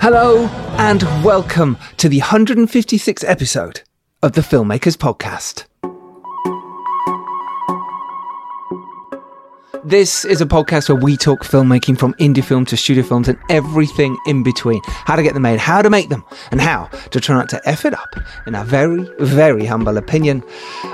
Hello and welcome to the 156th episode of the Filmmakers Podcast. This is a podcast where we talk filmmaking from indie film to studio films and everything in between. How to get them made, how to make them, and how to try not to F it up, in our very, very humble opinion.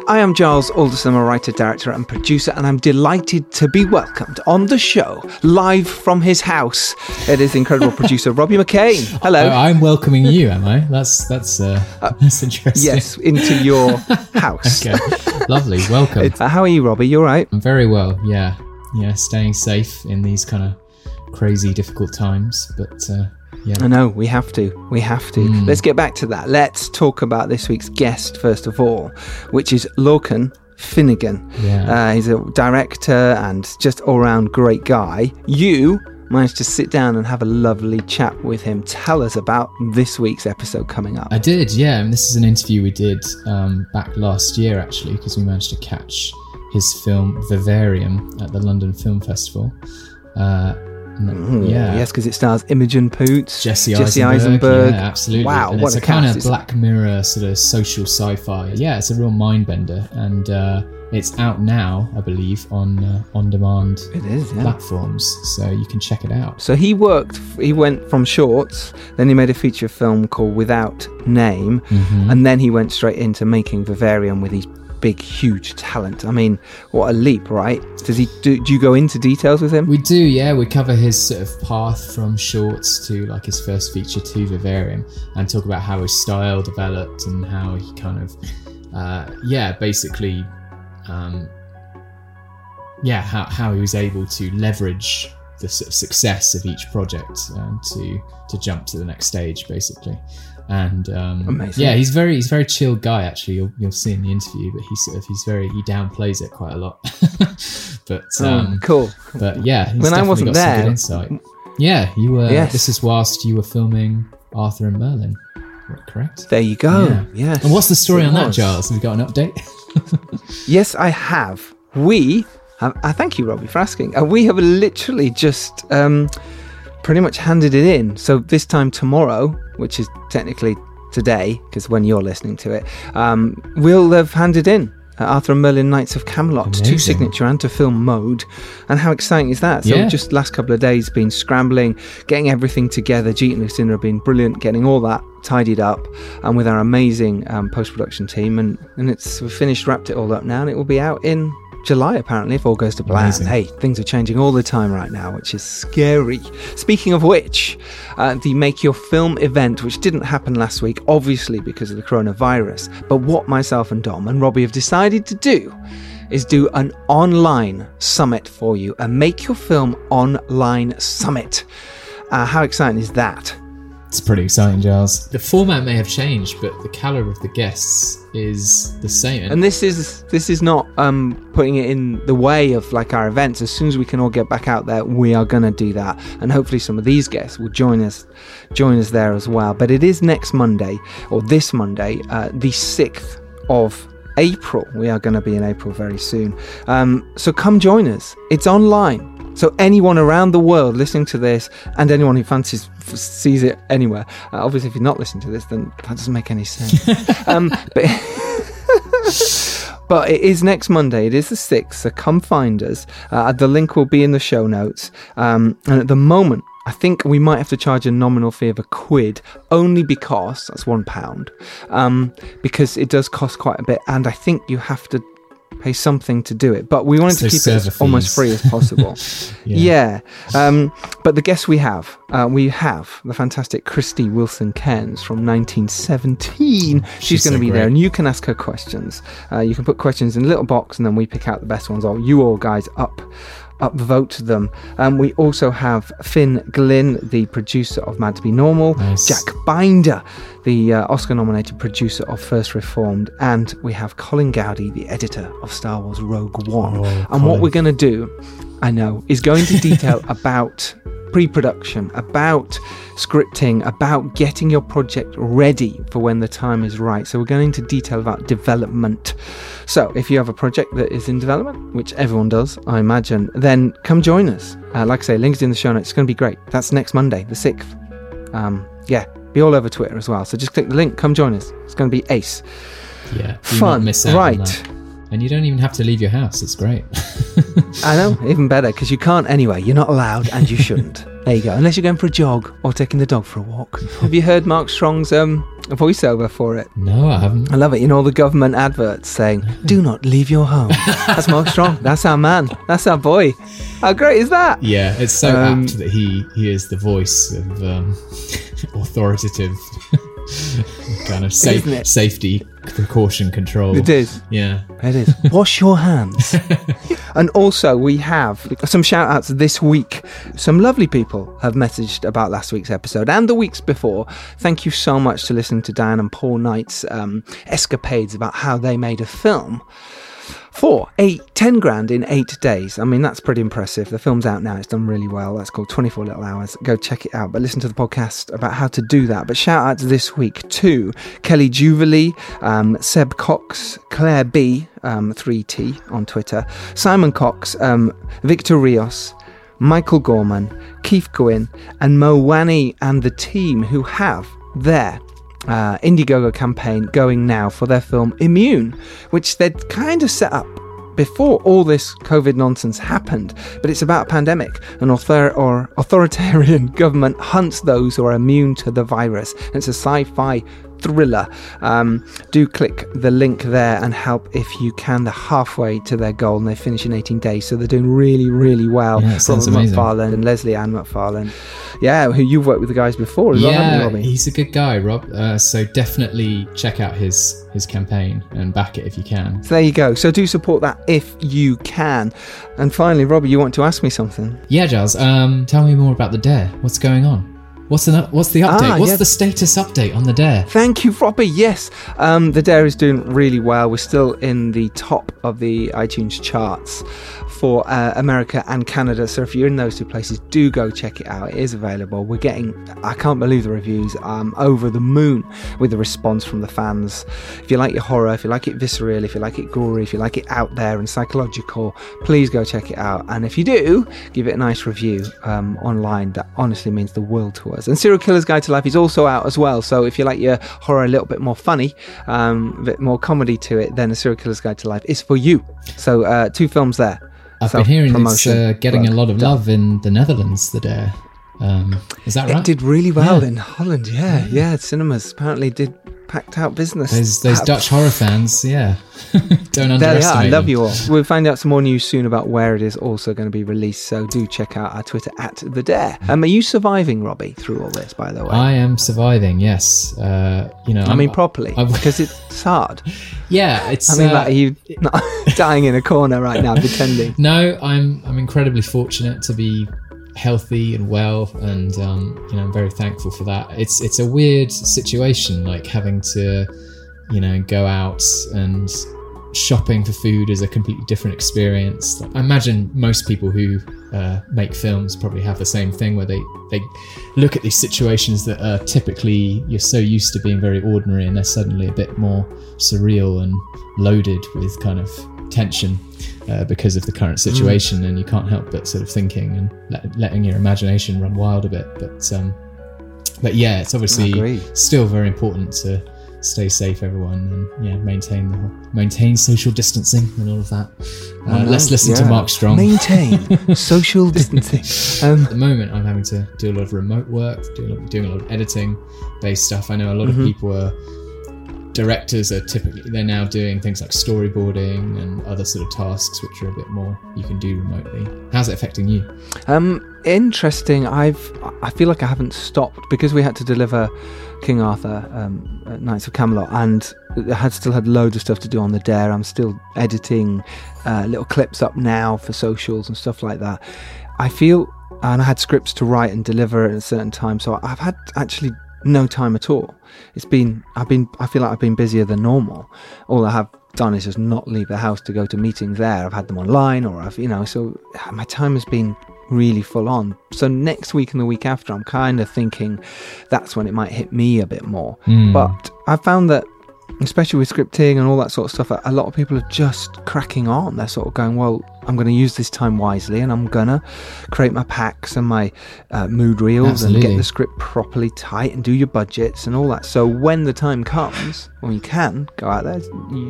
I am Giles Alderson, a writer, director, and producer, and I'm delighted to be welcomed on the show, live from his house. It is incredible producer Robbie McCain. Hello. Oh, I'm welcoming you, am I? That's that's uh, that's interesting. yes, into your house. Okay. Lovely. Welcome. Uh, how are you, Robbie? You all right? I'm very well. Yeah. Yeah. Staying safe in these kind of crazy, difficult times, but. Uh, yeah. I know, we have to. We have to. Mm. Let's get back to that. Let's talk about this week's guest, first of all, which is Lorcan Finnegan. Yeah. Uh, he's a director and just all round great guy. You managed to sit down and have a lovely chat with him. Tell us about this week's episode coming up. I did, yeah. And this is an interview we did um, back last year, actually, because we managed to catch his film Vivarium at the London Film Festival. Uh, Mm, yeah. Yes, because it stars Imogen Poots, Jesse, Jesse Eisenberg, Eisenberg. Yeah, absolutely. Wow, and what it's a a, kind of Black Mirror sort of social sci-fi. Yeah, it's a real mind bender, and uh, it's out now, I believe, on uh, on-demand It is, yeah. platforms, so you can check it out. So he worked, he went from shorts, then he made a feature film called Without Name, Mhm. and then he went straight into making Vivarium with his big, huge talent. I mean, what a leap, right? Does he do, do you go into details with him? We do, yeah. We cover his sort of path from shorts to like his first feature to Vivarium, and talk about how his style developed and how he kind of, uh, yeah, basically, um, yeah, how, how he was able to leverage the sort of success of each project um, to to jump to the next stage, basically. And um, Amazing. yeah, he's very he's a very chill guy. Actually, you'll you'll see in the interview, but he's sort of he's very he downplays it quite a lot. but um, Oh, cool. but yeah, When I wasn't there- insight. Yeah, you were. Yes. This is whilst you were filming Arthur and Merlin, correct? There you go. Yeah. Yes. And what's the story on that, was. Giles? Have we got an update? Yes, I have. We. I thank you, Robbie, for asking. Uh, we have literally just um, pretty much handed it in. So this time tomorrow, which is technically today, because when you're listening to it, um, we'll have handed in. Uh, Arthur and Merlin Knights of Camelot to Amazing. signature and to film mode, and how exciting is that? So Yeah. just last couple of days, been scrambling, getting everything together. Jeet and Lucinda have been brilliant, getting all that tidied up, and with our amazing um, post production team, and and it's we've finished, wrapped it all up now, and it will be out in July apparently if all goes to plan. Amazing. Hey, things are changing all the time right now, which is scary. Speaking of which, uh, the Make Your Film event, which didn't happen last week, obviously because of the coronavirus, but what myself and Dom and Robbie have decided to do is do an online summit for you, a Make Your Film online summit. Uh, how exciting is that? It's pretty exciting, Giles. The format may have changed, but the caliber of the guests is the same. And this is this is not um, putting it in the way of like our events. As soon as we can all get back out there, we are going to do that, and hopefully some of these guests will join us join us there as well. But it is next Monday or this Monday, uh, the sixth of April. We are going to be in April very soon. Um, so come join us. It's online. So anyone around the world listening to this, and anyone who fancies f- sees it anywhere. Uh, obviously, if you're not listening to this, then that doesn't make any sense. um, but but it is next Monday. It is the 6th, so come find us. Uh, the link will be in the show notes. Um, and at the moment, I think we might have to charge a nominal fee of a quid, only because that's one pound, um, because it does cost quite a bit, and I think you have to pay something to do it. But we wanted So to keep it almost free as possible. Yeah. yeah. Um, but the guests we have, uh, we have the fantastic Krysty Wilson Cairns from 1917. She's, She's going to so be there, and you can ask her questions. Uh, you can put questions in a little box, and then we pick out the best ones. Or you all guys up. Upvote them. Um, we also have Phin Glynn, the producer of Mad to Be Normal, Nice. Jack Binder, the uh, Oscar nominated producer of First Reformed, and we have Colin Goudie, the editor of Star Wars Rogue One. Oh, and what we're going to do, I know, is go into detail about pre production, about scripting, about getting your project ready for when the time is right. So, we're going into detail about development. So, if you have a project that is in development, which everyone does, I imagine, then come join us. Uh, like I say, links in the show notes. It's going to be great. That's next Monday, the 6th. Um, yeah, be all over Twitter as well. So just click the link, come join us. It's going to be ace. Yeah, Fun, miss out on right. And you don't even have to leave your house. It's great. I know, even better because you can't anyway. You're not allowed, and you shouldn't. there you go. Unless you're going for a jog or taking the dog for a walk. Have you heard Mark Strong's um, voiceover for it? no, I haven't. I love it. You know all the government adverts saying, "Do not leave your home." That's Mark Strong. That's our man. That's our boy. How great is that? Yeah, it's so Um, apt that he he is the voice of um, authoritative kind of safe, safety precaution control. It is. Yeah. It is. Wash your hands. and also, we have some shout outs this week. Some lovely people have messaged about last week's episode and the weeks before. Thank you so much to listening to Dan and Paul Knight's um, escapades about how they made a film. For eight, 10 grand in eight days. I mean, that's pretty impressive. The film's out now. It's done really well. That's called 24 Little Hours. Go check it out. But listen to the podcast about how to do that. But shout out to this week to Kelly Jubilee, um, Seb Cox, Claire B, um, 3T on Twitter, Simon Cox, um, Victor Rios, Michael Gorman, Keith Gwynn, and Mo Wani and the team who have their uh, Indiegogo campaign going now for their film Immune, which they'd kind of set up before all this COVID nonsense happened. But it's about a pandemic. An author- or authoritarian government hunts those who are immune to the virus. And it's a sci fi thriller. Um, do click the link there and help if you can. They're halfway to their goal and they finish in 18 days. So they're doing really, really well. Yeah, sounds Robert amazing. McFarlane and Leslie Ann McFarlane. Yeah, who you've worked with the guys before as well, haven't you, Yeah, Robbie? he's a good guy, Rob. Uh, so definitely check out his his campaign and back it if you can. So there you go. So do support that if you can. And finally, Robbie, you want to ask me something? Yeah, Giles. Um, tell me more about the Dare. What's going on? What's the what's the update? Ah, what's yeah. the status update on the Dare? Thank you, Robbie. Yes, um, the Dare is doing really well. We're still in the top of the iTunes charts for uh, America and Canada. So if you're in those two places, do go check it out. It is available. We're getting, I can't believe the reviews. I'm over the moon with the response from the fans. If you like your horror, if you like it visceral, if you like it gory, if you like it out there and psychological, please go check it out. And if you do, give it a nice review um, online. That honestly means the world to us. And Serial Killer's Guide to Life is also out as well. So if you like your horror a little bit more funny, um, a bit more comedy to it, then A Serial Killer's Guide to Life is for you. So uh, two films there. I've been hearing it's uh, getting a lot of love in the Netherlands. The Dare. Um, is that right? It did really well Yeah. in Holland. Yeah, yeah. Cinemas apparently did packed out business. Those those Dutch horror fans, yeah. Don't underestimate. There they are. I love them. you all. We'll find out some more news soon about where it is also going to be released. So do check out our Twitter at the Dare. Um, are you surviving, Robbie, through all this? By the way, I am surviving. Yes. Uh, you know. I I'm- mean properly I've- because it's hard. yeah. It's. I mean, uh, like, are you not dying in a corner right now, pretending? No, I'm I'm incredibly fortunate to be healthy and well, and um, you know I'm very thankful for that. It's it's a weird situation, like having to, you know, go out and shopping for food is a completely different experience. I imagine most people who uh, make films probably have the same thing, where they they look at these situations that are typically you're so used to being very ordinary, and they're suddenly a bit more surreal and loaded with kind of tension uh, because of the current situation, and you can't help but sort of thinking and let, letting your imagination run wild a bit. But um, but yeah, it's obviously still very important to stay safe, everyone, and yeah, maintain the maintain social distancing and all of that. Uh, let's listen to Mark Strong. Maintain social distancing. Um, At the moment, I'm having to do a lot of remote work, doing a lot, doing a lot of editing based stuff. I know a lot Mm-hmm. of people are directors are typically they're now doing things like storyboarding and other sort of tasks which are a bit more you can do remotely. How's it affecting you? Um, interesting. I've I feel like I haven't stopped because we had to deliver King Arthur, um, Knights of Camelot, and I had still had loads of stuff to do on the Dare. I'm still editing uh, little clips up now for socials and stuff like that. I feel, and I had scripts to write and deliver at a certain time, so I've had actually no time at all. It's been I've been I feel like I've been busier than normal. All I have done is just not leave the house to go to meetings there. I've had them online or I've you know so my time has been really full on. So next week and the week after I'm kind of thinking that's when it might hit me a bit more. Hmm. But I found that especially with scripting and all that sort of stuff, a lot of people are just cracking on. They're sort of going, well, I'm going to use this time wisely, and I'm going to create my packs and my uh, mood reels and get the script properly tight and do your budgets and all that. So when the time comes, when you can go out there,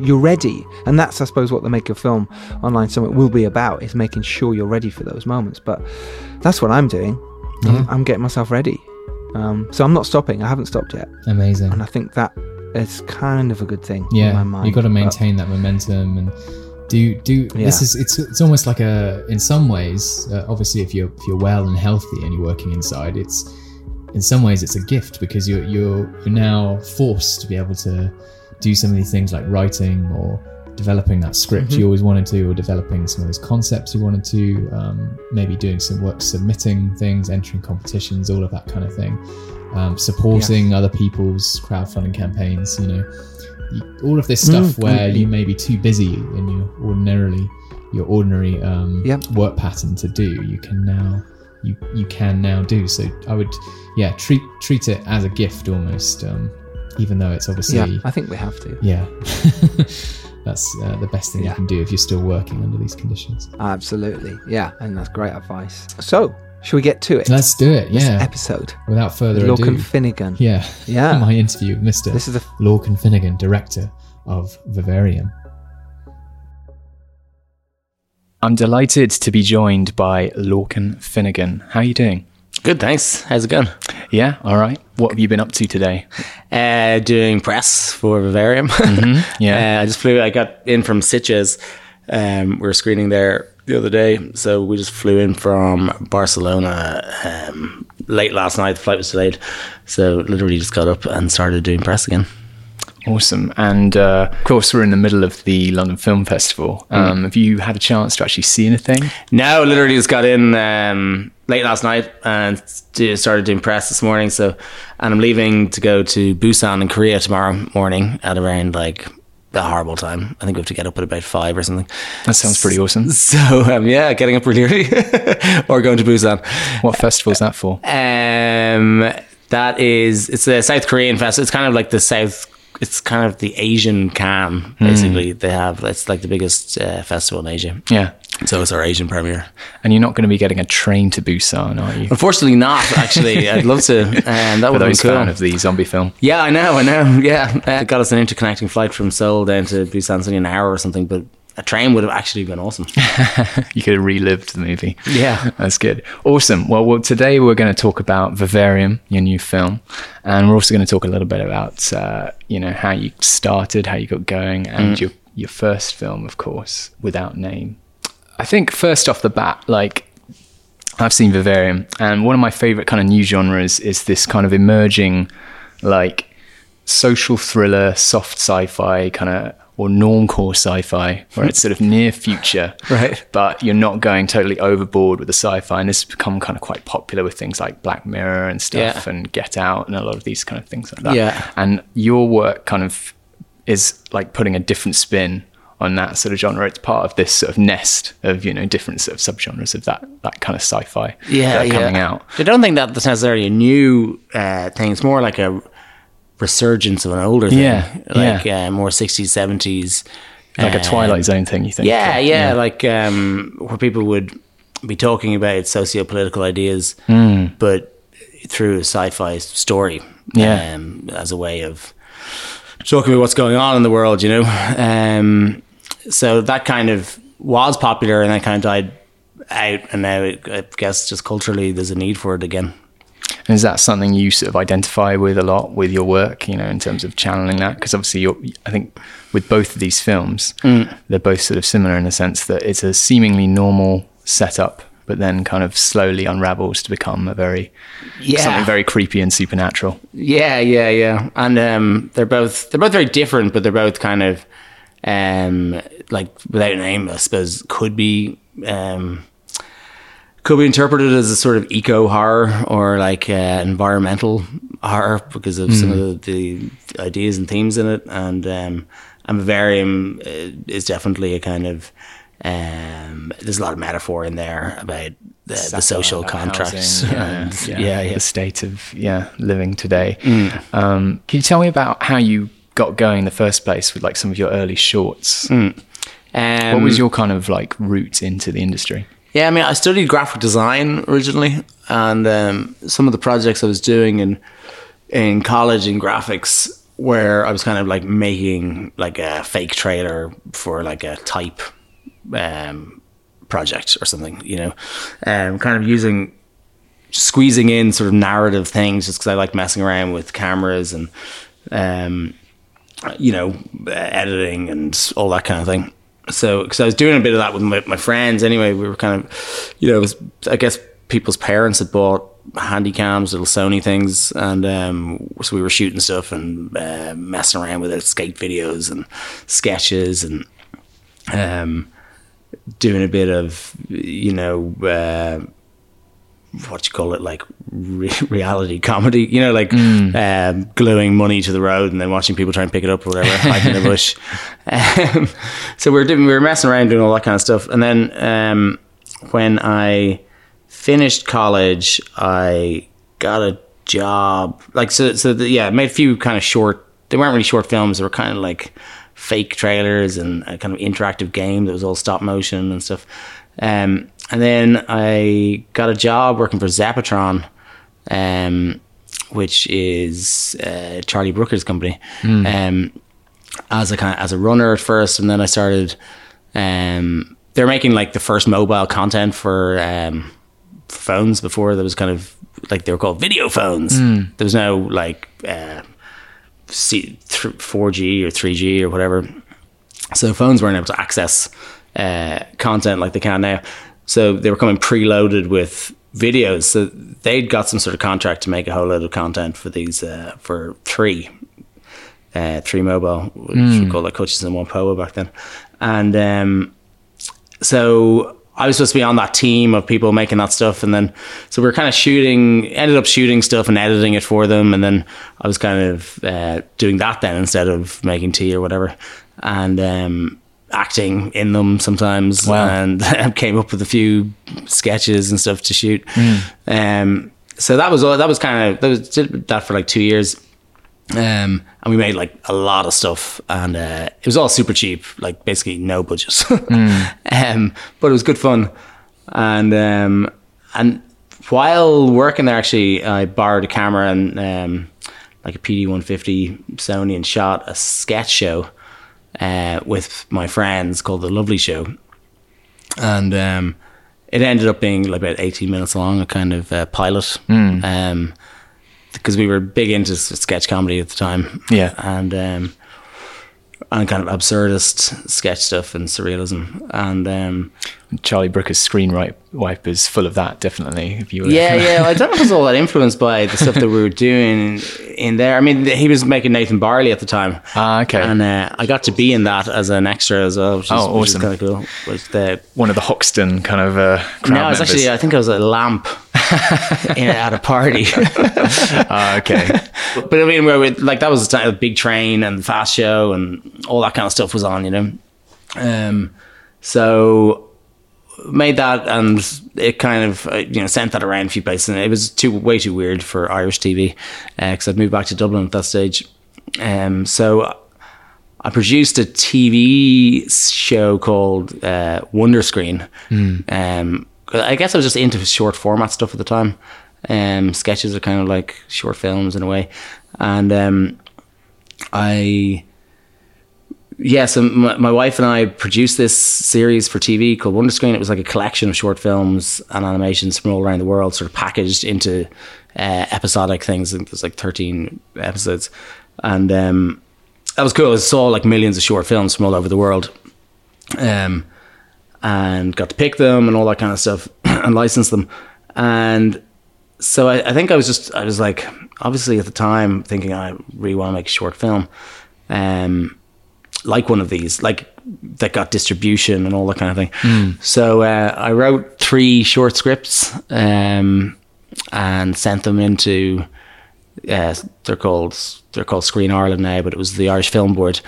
you're ready. And that's, I suppose, what the Make Your Film Online Summit will be about: is making sure you're ready for those moments. But that's what I'm doing. I'm, I'm getting myself ready. Um, so I'm not stopping. I haven't stopped yet, Amazing. and I think that is kind of a good thing. in my yeah mind. you got to But- maintain that momentum and do do this is it's it's almost like a in some ways uh, obviously if you're if you're well and healthy and you're working inside it's in some ways it's a gift because you're you're you're now forced to be able to do some of these things like writing or developing that script Mhm. you always wanted to or developing some of those concepts you wanted to um, maybe doing some work submitting things entering competitions all of that kind of thing um, supporting other people's crowdfunding campaigns you know you- all of this stuff Mm, where mm, you may be too busy in your ordinarily your ordinary um, work pattern to do you can now you you can now do so i would yeah treat treat it as a gift almost um, even though it's obviously Yeah, I think we have to. yeah that's uh, the best thing Yeah. you can do if you're still working under these conditions Absolutely. Yeah, and that's great advice. So, should we get to it? let's do it This yeah episode. without further ado. Lorcan Finnegan. yeah Yeah. my interview mr This is the lorcan finnegan director of vivarium I'm delighted to be joined by Lorcan Finnegan. How are you doing? Good, thanks. How's it going? Yeah, all right. What have you been up to today? Uh, doing press for Vivarium. Yeah. uh, I just flew. I got in from Sitges. Um, we were screening there the other day, so we just flew in from Barcelona um, late last night. The flight was delayed, so literally just got up and started doing press again. Awesome. And uh, of course, we're in the middle of the London Film Festival. Um, Have you had a chance to actually see anything? No, literally just got in um, late last night and started doing press this morning. So, and I'm leaving to go to Busan in Korea tomorrow morning at around like a horrible time. I think we have to get up at about five or something. That sounds pretty awesome. So um, yeah, getting up really early or going to Busan. What festival is that for? Um, that is it's a South Korean festival. It's kind of like the South. It's kind of the Asian Cannes. Basically, they have it's like the biggest uh, festival in Asia. Yeah. So it's our Asian premiere. And you're not going to be getting a train to Busan, are you? Unfortunately, not actually. I'd love to. Um, that would be those cool. fan of the zombie film. Yeah, I know, I know. Yeah, uh, it got us an interconnecting flight from Seoul down to Busan, it's only an hour or something. But a train would have actually been awesome. You could have relived the movie. Yeah. That's good. Awesome. Well, well today we're going to talk about Vivarium, your new film, and we're also going to talk a little bit about uh, you know how you started, how you got going, and your your first film, of course, without name. I think first off the bat, like I've seen Vivarium, and one of my favorite kind of new genres is this kind of emerging, like social thriller, soft sci-fi kind of or normcore sci-fi, where it's sort of near future, Right. But you're not going totally overboard with the sci-fi, and this has become kind of quite popular with things like Black Mirror and stuff, Yeah. and Get Out, and a lot of these kind of things like that. Yeah. And your work kind of is like putting a different spin on that sort of genre. It's part of this sort of nest of you know different sort of subgenres of that that kind of sci-fi Yeah, that are yeah. coming out. I don't think that that's necessarily a new uh, thing. It's more like a resurgence of an older thing. Yeah, Like Uh, more 60s, 70s. Like a Twilight Zone thing, you think? Yeah, yeah, like um, where people would be talking about socio-political ideas, but through a sci-fi story, Yeah. um, as a way of talking about what's going on in the world, you know. Um, so that kind of was popular, and then kind of died out, and now it, I guess just culturally there's a need for it again. And is that something you sort of identify with a lot with your work, you know, in terms of channeling that? Because obviously, you're, I think with both of these films, they're both sort of similar in the sense that it's a seemingly normal setup, but then kind of slowly unravels to become a very Yeah. something very creepy and supernatural. Yeah, yeah, yeah. And um, they're both they're both very different, but they're both kind of um, like without a name, I suppose could be um, could be interpreted as a sort of eco horror or like uh, environmental horror because of some of the, the ideas and themes in it. And um, and Vivarium uh, is definitely a kind of um, there's a lot of metaphor in there about the, the social contracts. housing, and, yeah, yeah, yeah. the state of yeah living today. Mm. Um, can you tell me about how you got going in the first place with like some of your early shorts? Mm. Um, what was your kind of like route into the industry? Yeah, I mean, I studied graphic design originally, and um, some of the projects I was doing in in college in graphics, where I was kind of like making like a fake trailer for like a type um, project or something, you know, um, kind of using squeezing in sort of narrative things just because I like messing around with cameras and um, you know editing and all that kind of thing so because I was doing a bit of that with my, my friends anyway, we were kind of, you know, was I guess people's parents had bought handy cams, little Sony things, and um, so we were shooting stuff and uh, messing around with it, skate videos and sketches and um, doing a bit of, you know. Uh, what you call it, like re- reality comedy, you know, like um, gluing money to the road and then watching people try and pick it up or whatever, hiding in the bush. Um, so we were doing, we were messing around doing all that kind of stuff. And then um, when I finished college, I got a job. Like so, so the, yeah, I made a few kind of short. They weren't really short films. They were kind of like fake trailers and a kind of interactive game that was all stop motion and stuff. Um, and then I got a job working for Zeppotron, um, which is uh, Charlie Brooker's company, um, as a kind of, as a runner at first, and then I started. Um, they're making like the first mobile content for um, phones before there was kind of like they were called video phones. There was no like uh, C- th- 4G or 3G or whatever. So phones weren't able to access uh, content like they can now. So they were coming preloaded with videos. So they'd got some sort of contract to make a whole load of content for these uh, for three, uh, three mobile, which we called like coaches in one poa back then, and um, so I was supposed to be on that team of people making that stuff, and then so we were kind of shooting, ended up shooting stuff and editing it for them, and then I was kind of uh, doing that then instead of making tea or whatever, and um, acting in them sometimes, Wow. and came up with a few sketches and stuff to shoot. Um, so that was all. That was kind of that was did that for like two years. Um, and we made like a lot of stuff, and uh, it was all super cheap, like basically no budget. um, but it was good fun, and um, and while working there, actually, I borrowed a camera and um, like a PD one fifty Sony, and shot a sketch show uh, with my friends called the Lovely Show, and um, it ended up being like about eighteen minutes long, a kind of uh, pilot. Um, because we were big into sketch comedy at the time. Yeah. And um and kind of absurdist sketch stuff and surrealism. And um Charlie Brooker's screen wipe, wipe is full of that, definitely. If you were yeah, yeah. I don't know if it was all that influenced by the stuff that we were doing in there. I mean, he was making Nathan Barley at the time. Ah, okay. And uh, I got to be in that as an extra as well, which is, Oh, awesome. kind of cool. Was the One of the Hoxton kind of uh, crowd no, it's actually I think I was a lamp in, at a party. Ah, okay. but I mean, we, like that was the time, big train and fast show and all that kind of stuff was on, you know. Um, so made that and it kind of uh, you know sent that around a few places and it was too way too weird for Irish TV because I'd moved back to Dublin at that stage. Um, so I produced a TV show called uh, Wonder Screen. Um, 'cause I guess I was just into short format stuff at the time. Um, sketches are kind of like short films in a way, and um, I yeah, so my, my wife and I produced this series for TV called Wonder Screen. It was like a collection of short films and animations from all around the world, sort of packaged into uh, episodic things. I think there's like 13 episodes, and um, that was cool. I saw like millions of short films from all over the world, um, and got to pick them and all that kind of stuff and license them. And so I, I think I was just I was like obviously at the time thinking I really want to make a short film. Um, like one of these, like that got distribution and all that kind of thing. So uh, I wrote three short scripts um, and sent them into. Uh, they're called they're called Screen Ireland now, but it was the Irish Film Board,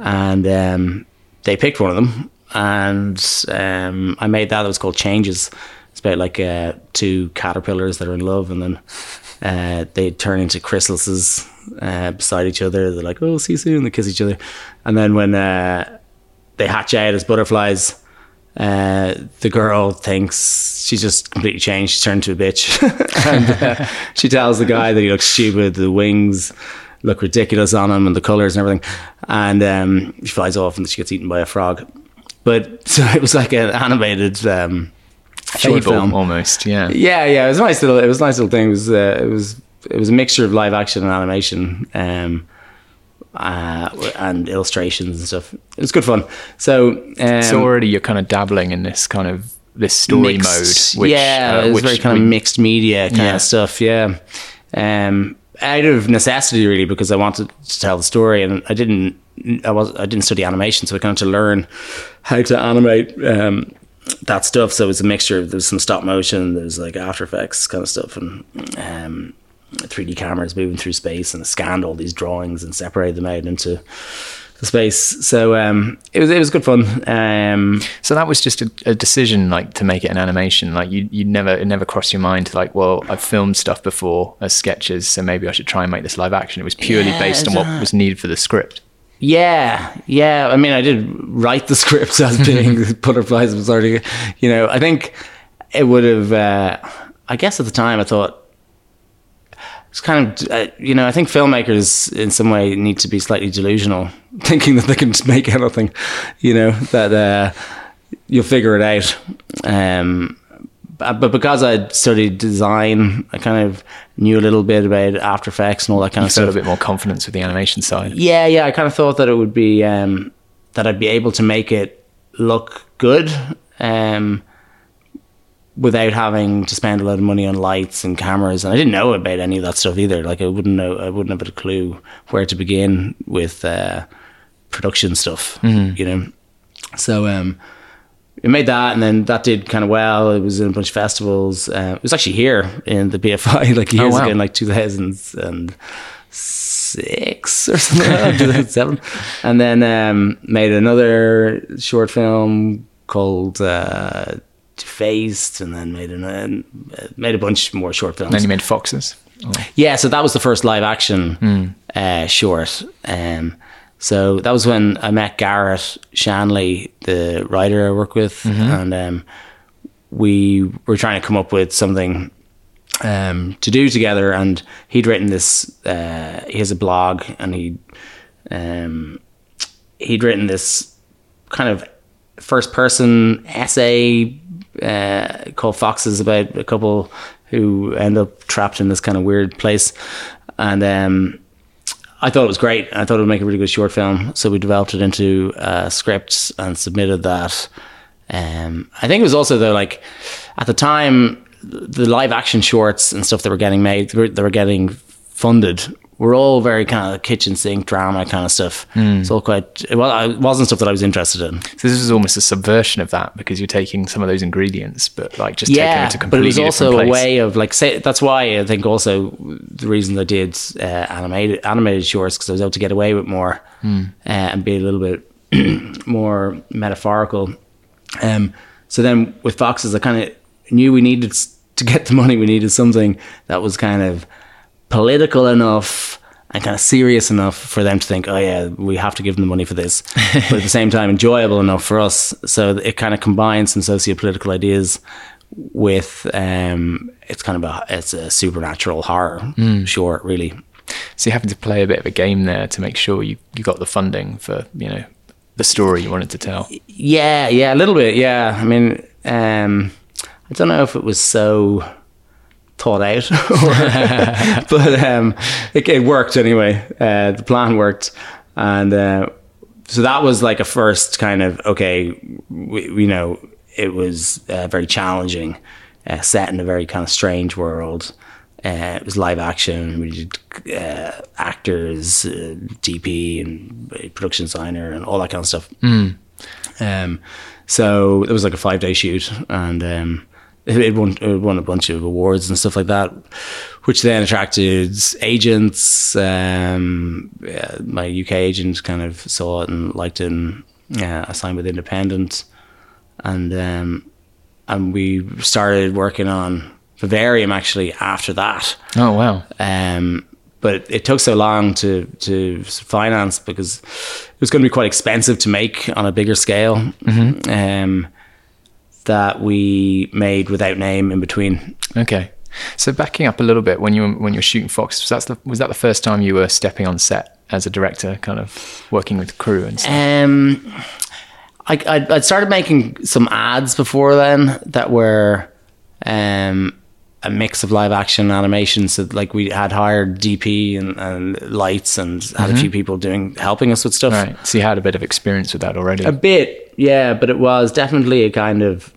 and um, they picked one of them, and um, I made that. It was called Changes. It's about like uh, two caterpillars that are in love, and then uh, they turn into chrysalises uh, beside each other. They're like, "Oh, see you soon." They kiss each other, and then when uh, they hatch out as butterflies. Uh, the girl thinks she's just completely changed. She's turned to a bitch, and uh, she tells the guy that he looks stupid. The wings look ridiculous on him, and the colors and everything. And um, she flies off, and she gets eaten by a frog. But so it was like an animated um, short film. almost. Yeah. Yeah, yeah, it was a nice little. It was a nice little thing. It was uh, it was it was a mixture of live action and animation, um, uh, and illustrations and stuff. It was good fun. So, um, so already you're kind of dabbling in this kind of this story mixed- mode. Which, yeah, uh, it was very kind we- of mixed media kind Yeah. of stuff. Yeah, um, out of necessity, really, because I wanted to tell the story, and I didn't. I was I didn't study animation, so I kind of had to learn how to animate um, that stuff. So it was a mixture. of There was some stop motion. There was like After Effects kind of stuff, and um, 3D cameras moving through space, and scanned all these drawings and separated them out into the space. So um, it was it was good fun. Um, So that was just a, a decision, like to make it an animation. Like you, you never, it never crossed your mind, like, well, I've filmed stuff before as sketches, so maybe I should try and make this live action. It was purely Yeah, based on what was needed for the script. Yeah, yeah. I mean, I did write the script as being butterflies was already, you know. I think it would have. Uh, I guess at the time, I thought it's kind of, uh, you know. I think filmmakers in some way need to be slightly delusional, thinking that they can just make anything, you know, that uh, you'll figure it out. Um, but but because I studied design, I kind of knew a little bit about After Effects and all that kind You of stuff. a bit more confidence with the animation side. Yeah, yeah. I kind of thought that it would be um, that I'd be able to make it look good um, without having to spend a lot of money on lights and cameras. And I didn't know about any of that stuff either. Like I wouldn't know. I wouldn't have a clue where to begin with uh, production stuff. You know. So um, we made that, and then that did kind of well. It was in a bunch of festivals. Uh, it was actually here in the BFI like years wow. ago, in like 2006 or something, like that, 2007. And then um, made another short film called uh, Defaced, and then made an, uh, made a bunch more short films. And then you made Foxes. Oh. Yeah, so that was the first live action uh, short. Um, so that was when I met Garrett Shanley, the writer I work with, and um, we were trying to come up with something um, to do together. And he'd written this. Uh, he has a blog, and he um, he'd written this kind of first person essay uh, called Foxes about a couple who end up trapped in this kind of weird place. And um, I thought it was great. I thought it would make a really good short film. So we developed it into a script and submitted that. Um, I think it was also though like at the time the live action shorts and stuff that were getting made, they were getting funded, were all very kind of kitchen sink drama kind of stuff. It's all quite well. It wasn't stuff that I was interested in. So this is almost a subversion of that because you're taking some of those ingredients, but like just taking it to completely but it was also a way of like say that's why I think also the reason I did uh, animated animated shorts because I was able to get away with more uh, and be a little bit more metaphorical. Um, so then with Foxes, I kind of knew we needed to get the money. We needed something that was kind of political enough and kind of serious enough for them to think, oh yeah, we have to give them the money for this, but at the same time enjoyable enough for us. So it kind of combines some socio-political ideas with um, it's kind of a it's a supernatural horror short, really. So you're having to play a bit of a game there to make sure you, you got the funding for, you know, the story you wanted to tell. Yeah, yeah, a little bit. Yeah, I mean, um, I don't know if it was so thought out, but um, it, it worked anyway. Uh, the plan worked, and uh, so that was like a first kind of okay. We, we know it was uh, very challenging, uh, set in a very kind of strange world. Uh, it was live action. We did uh, actors, uh, DP, and production designer, and all that kind of stuff. Um, so it was like a five day shoot, and um, it, won it won a bunch of awards and stuff like that, which then attracted agents. Um, yeah, my UK agent kind of saw it and liked it, and yeah, I signed with Independent, and um, and we started working on Vivarium actually after that Oh, wow. um, but it, it took so long to to finance because it was going to be quite expensive to make on a bigger scale. Um, that we made without name in between. Okay. So backing up a little bit, when you were when you were shooting Fox, was that the was that the first time you were stepping on set as a director, kind of working with crew and stuff? Um, I I I'd started making some ads before then that were um a mix of live action and animation. So like we had hired DP and, and lights and had a few people doing helping us with stuff. right. So you had a bit of experience with that already. A bit, yeah, but it was definitely a kind of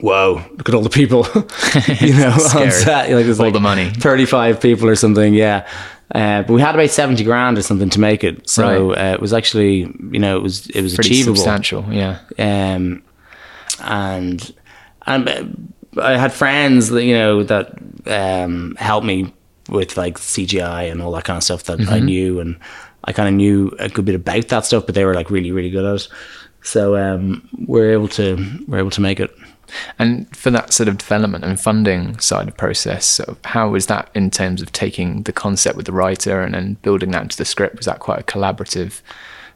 whoa, look at all the people, you know, on set. Like there's All like the money. 35 people or something, yeah. Uh, but we had about 70 grand or something to make it. So uh, it was actually, you know, it was it was Pretty achievable. substantial. Yeah. Um, and and uh, I had friends, that, you know, that um, helped me with like CGI and all that kind of stuff that I knew, and I kind of knew a good bit about that stuff, but they were like really, really good at it. So um, we're able to we're able to make it. And for that sort of development and funding side of process, so how was that in terms of taking the concept with the writer and then building that into the script? Was that quite a collaborative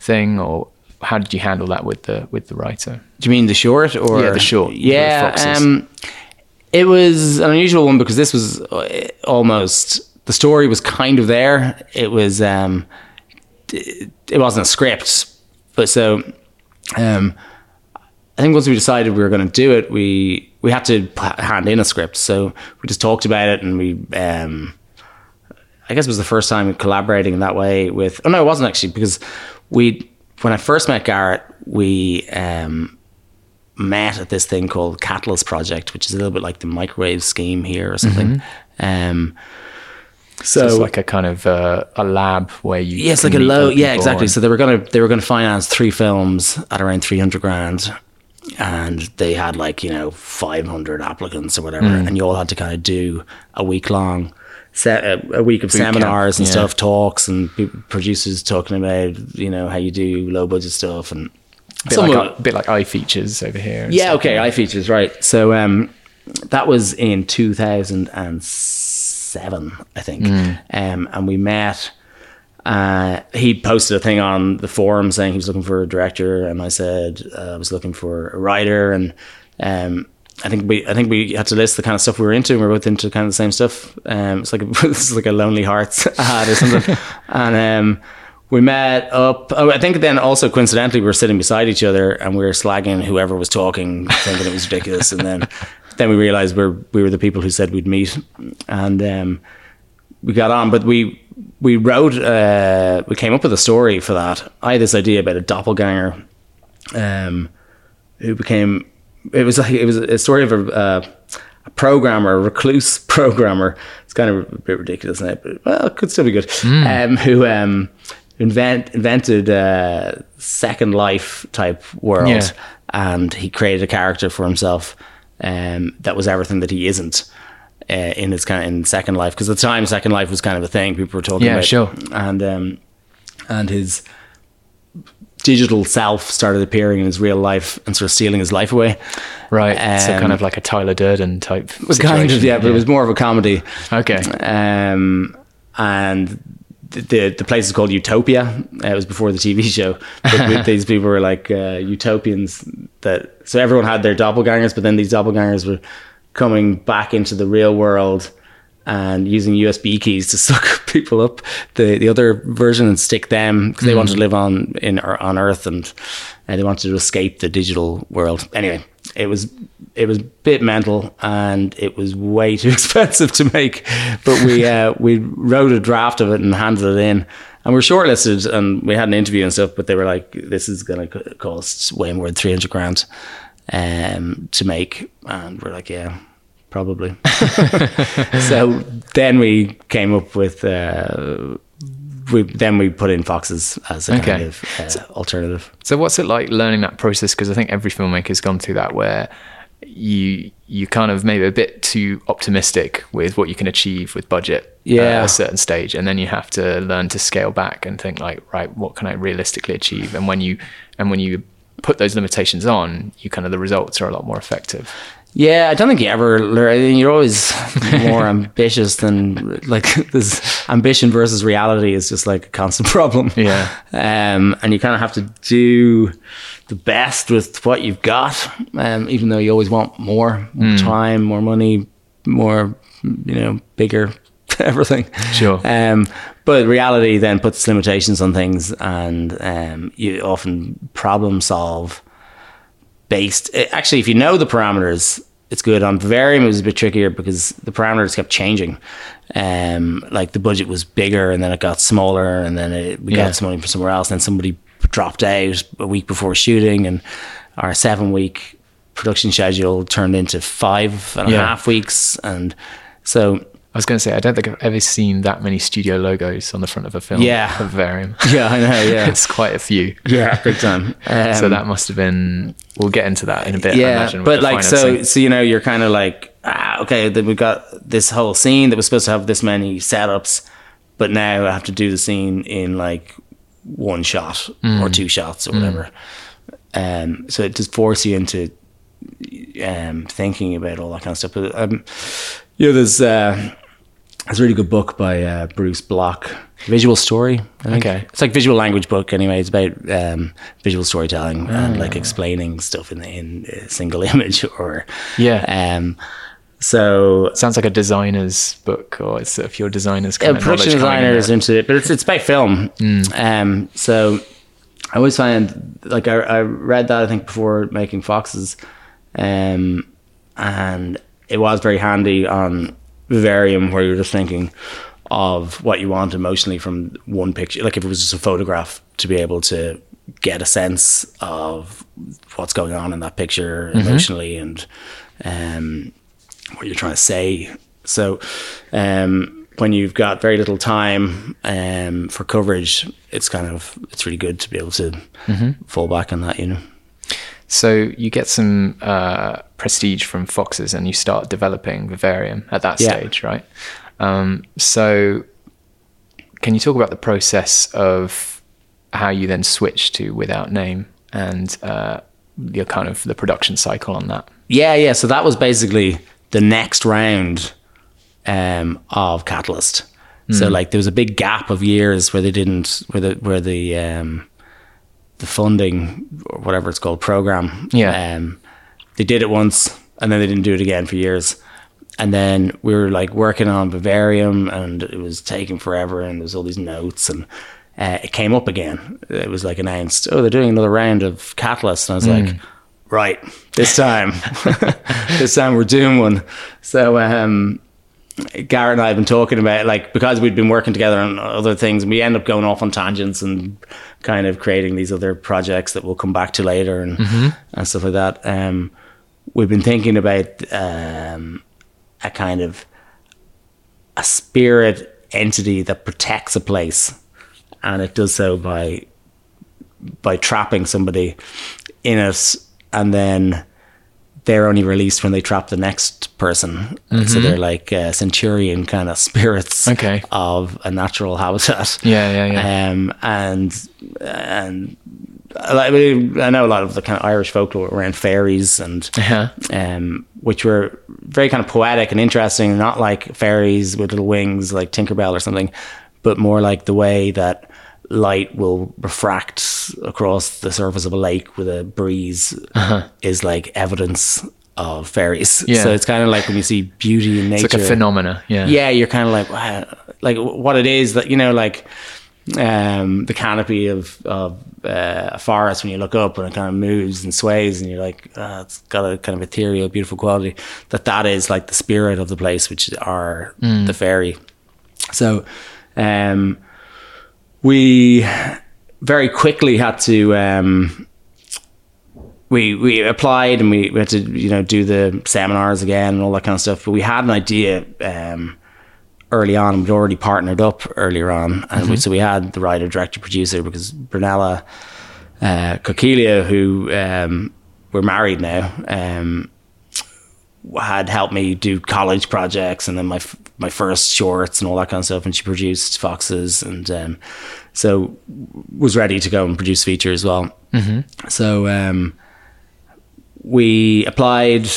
thing, or how did you handle that with the with the writer? Do you mean the short or Yeah, the short, Yeah, um, it was an unusual one because this was uh, almost the story was kind of there. It was um, it, it wasn't a script, but so um, I think once we decided we were going to do it, we we had to hand in a script. So we just talked about it, and we um, I guess it was the first time collaborating in that way with. Oh no, it wasn't actually because we when I first met Garrett, we um, met at this thing called Catalyst Project, which is a little bit like the microwave scheme here or something. Um, so, So it's like a kind of uh, a lab where you yeah, it's like a low. Yeah, exactly. and- So they were gonna they were gonna finance three films at around three hundred grand, and they had like you know five hundred applicants or whatever, Mm. and you all had to kind of do a week long. Se- a, a week of Boot camp, seminars and yeah. stuff, talks, and producers talking about you know how you do low budget stuff, and bit some like, of a bit like iFeatures over here. yeah, stuff. okay, iFeatures, right. So um, that was in 2007, I think. Um, and we met. Uh, he posted a thing on the forum saying he was looking for a director, and I said uh, I was looking for a writer, and um, I think we I think we had to list the kind of stuff we were into, and we are both into kind of the same stuff. Um, it's like a, it's like a Lonely Hearts ad or something, and um, we met up. Oh, I think then also coincidentally we were sitting beside each other and we were slagging whoever was talking, thinking it was ridiculous, and then then we realized we're we were the people who said we'd meet, and um, we got on. But we we wrote uh, we came up with a story for that. I had this idea about a doppelganger, um, who became it was like it was a story of a. Uh, a programmer, a recluse programmer. It's kind of a bit ridiculous now, but well, it could still be good. Um, who um, invent invented a Second Life type world, Yeah. and he created a character for himself um, that was everything that he isn't. Uh, in his kind of in Second Life, because at the time Second Life was kind of a thing people were talking Yeah, about. sure. And um, and his digital self started appearing in his real life and sort of stealing his life away. Right. so Um, kind of like a Tyler Durden type. It was kind of situation. yeah, but it was more of a comedy. Okay. Um, and the, the the place is called Utopia. Uh, it was before the TV show. But these people were like uh, utopians. That so everyone had their doppelgangers, but then these doppelgangers were coming back into the real world and using USB keys to suck people up the the other version and stick them because they wanted to live on in on Earth and uh, they wanted to escape the digital world. Anyway, it was it was a bit mental and it was way too expensive to make, but we uh, we wrote a draft of it and handed it in. And we were shortlisted, and we had an interview and stuff. But they were like, "This is going to cost way more than three hundred grand um, to make," and we're like, "Yeah, probably." so then we came up with uh, we then we put in foxes as a kind of uh, alternative. So what's it like learning that process? Because I think every filmmaker's gone through that where you you kind of maybe a bit too optimistic with what you can achieve with budget Yeah. at a certain stage, and then you have to learn to scale back and think like, right, what can I realistically achieve? And when you and when you put those limitations on, you kind of the results are a lot more effective. Yeah, I don't think you ever learn. I mean, you're always more ambitious than like this ambition versus reality is just like a constant problem. Yeah. Um, and you kind of have to do the best with what you've got, um, even though you always want more, more time, more money, more, you know, bigger, everything. Sure. Um, but reality then puts limitations on things, and um, you often problem solve based. eh, Actually, if you know the parameters, it's good. On Vivarium, it was a bit trickier because the parameters kept changing. Um, like the budget was bigger, and then it got smaller, and then it, we Yeah. got some money from somewhere else. And then somebody dropped out a week before shooting, and our seven week production schedule turned into five and a half Yeah. weeks, and so I was going to say, I don't think I've ever seen that many studio logos on the front of a film. Yeah. Of Vivarium. yeah, I know, yeah, it's quite a few. yeah, big time. so Um, that must have been. We'll get into that in a bit. I yeah imagine, but like so so you know you're kind of like ah, okay then we got this whole scene that was supposed to have this many setups but now i have to do the scene in like one shot Mm. or two shots or whatever um so it just forces you into um thinking about all that kind of stuff but um you know there's uh there's a really good book by uh, Bruce Block, Visual Story. Okay. it's like visual language book. Anyway, it's about um, visual storytelling and Ah. like explaining stuff in in a single image or Yeah. Um, so Sounds like a designer's book, or it's if your designer's yeah, kind of production designers into it, but it's it's by film. Mm. Um, so I always find like I, I read that I think before making Foxes, um, and it was very handy on Vivarium where you're just thinking of what you want emotionally from one picture. Like if it was just a photograph, to be able to get a sense of what's going on in that picture Mm-hmm. emotionally and um, what you're trying to say. So um, when you've got very little time um, for coverage, it's kind of it's really good to be able to fall back on that. You know. So you get some uh, prestige from Foxes, and you start developing Vivarium at that Yeah. stage, right? Um, so can you talk about the process of how you then switch to Without Name and uh, your kind of the production cycle on that? Yeah, yeah. So that was basically the next round um, of Catalyst. So like there was a big gap of years where they didn't where the where the um, the funding or whatever it's called program. Yeah. Um, they did it once and then they didn't do it again for years. And then we were like working on Vivarium and it was taking forever and there's all these notes and uh, it came up again. It was like announced, oh, they're doing another round of Catalyst. And I was like, right, this time, this time we're doing one. So, um, Garrett and I have been talking about like because we'd been working together on other things, and we end up going off on tangents and kind of creating these other projects that we'll come back to later and and stuff like that. Um, we've been thinking about um, a kind of a spirit entity that protects a place, and it does so by by trapping somebody in it, and then they're only released when they trap the next person. So they're like uh, centurion kind of spirits Okay. of a natural habitat. Yeah, yeah, yeah. Um, and and I mean, I know a lot of the kind of Irish folklore around fairies and Yeah. um, which were very kind of poetic and interesting, not like fairies with little wings like Tinkerbell or something, but more like the way that light will refract across the surface of a lake with a breeze is like evidence of fairies. Uh-huh. Yeah. So it's kind of like when you see beauty in nature. It's like a phenomena. Yeah. Yeah, you're kind of like, wow, like what it is that you know, like um, the canopy of, of uh, a forest when you look up and it kind of moves and sways, and you're like, ah, it's got a kind of ethereal, beautiful quality. That that is like the spirit of the place, which are the fairy. So, um, we very quickly had to. Um, we we applied and we, we had to you know do the seminars again and all that kind of stuff. But we had an idea um, early on. We'd already partnered up earlier on, and we, so we had the writer, director, producer because Brunella uh, who um, we're married now, um, had helped me do college projects and then my f- my first shorts and all that kind of stuff. And she produced Foxes and um, so was ready to go and produce feature as well. So um, we applied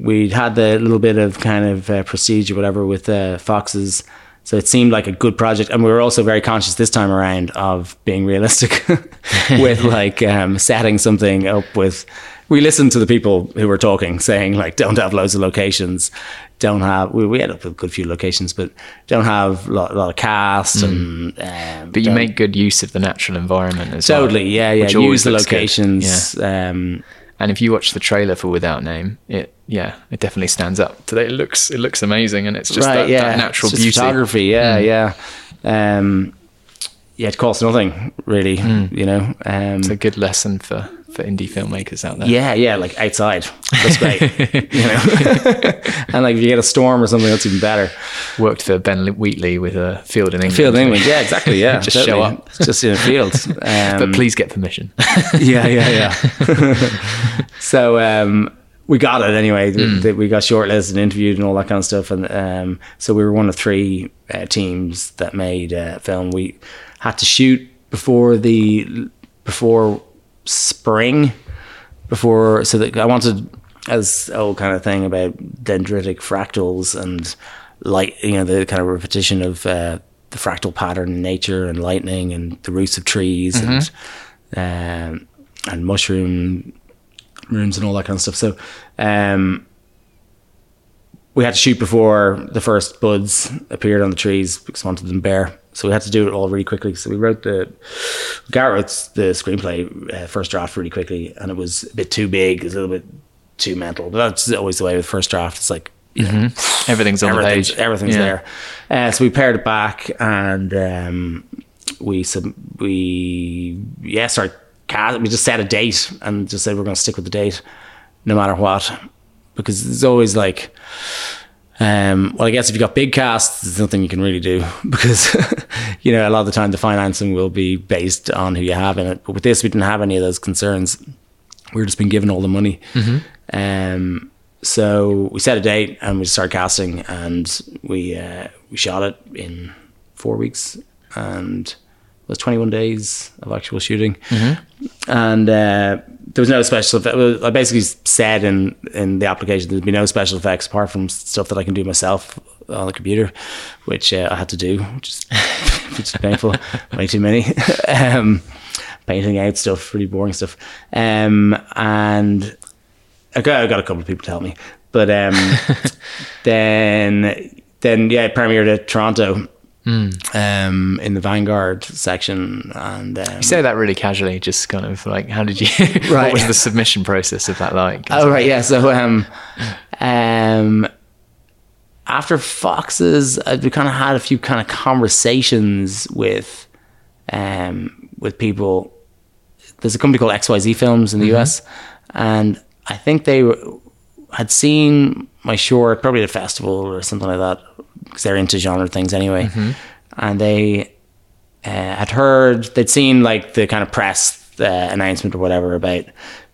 we'd had the little bit of kind of uh, procedure, whatever, with uh, Foxes. So it seemed like a good project, and we were also very conscious this time around of being realistic with like um, setting something up with. We listened to the people who were talking, saying like, "Don't have loads of locations, don't have." We, we up with a good few locations, but don't have a lot, a lot of cast and. Um, But you make good use of the natural environment as well. totally, well. yeah, yeah. Use the locations. Yeah. Um, And if you watch the trailer for Without Name, it yeah, it definitely stands up. Today it looks it looks amazing, and it's just that, that natural beauty. Mm. photography. Yeah, yeah. Um, yeah, it costs nothing really. You know. Um, It's a good lesson for for indie filmmakers out there. yeah, yeah, like outside. That's great. you know. and like if you get a storm or something, that's even better. Worked for Ben Wheatley with a field in England. Field in England. Yeah, exactly. Yeah, Just show up. Just in a field. Um, but please get permission. yeah, yeah, yeah. so um, we got it anyway. Th- We got shortlisted and interviewed and all that kind of stuff. And um, so we were one of three uh, teams that made a film. We had to shoot before the before spring, before so that I wanted as old kind of thing about dendritic fractals and light, you know, the kind of repetition of uh, the fractal pattern in nature and lightning and the roots of trees and um, and mushroom rooms and all that kind of stuff. So um, we had to shoot before the first buds appeared on the trees because we wanted them bare. So we had to do it all really quickly. So we wrote the Garrett wrote the screenplay uh, first draft really quickly, and it was a bit too big, it was a little bit too mental. But that's always the way with first draft. It's like you know, Everything's on the everything's, page. everything's Yeah. there. Uh, so we paired it back and um, we sub- we yeah started cast. We just set a date and just said we're going to stick with the date no matter what because it's always like. Um, well, I guess if you've got big casts, there's nothing you can really do because, you know, a lot of the time the financing will be based on who you have in it. But with this, we didn't have any of those concerns. We were just been given all the money. Um, so we set a date and we started casting, and we uh, we shot it in four weeks, and was 21 days of actual shooting. And uh, there was no special effects. I basically said in in the application there'd be no special effects apart from stuff that I can do myself on the computer, which uh, I had to do, which is which is painful, way too many. um, painting out stuff, really boring stuff. Um, and I got, I got a couple of people to help me, but um, then then yeah, it premiered at Toronto. Um, in the Vanguard section, and um, You say that really casually, just kind of like, how did you? right. what was the submission process of that like? Oh right, yeah. So um, um, after Foxes, uh, we kind of had a few kind of conversations with, um, with people. There's a company called XYZ Films in the US, and I think they were, had seen my short probably at a festival or something like that because they're into genre things anyway, and they uh, had heard they'd seen like the kind of press uh, announcement or whatever about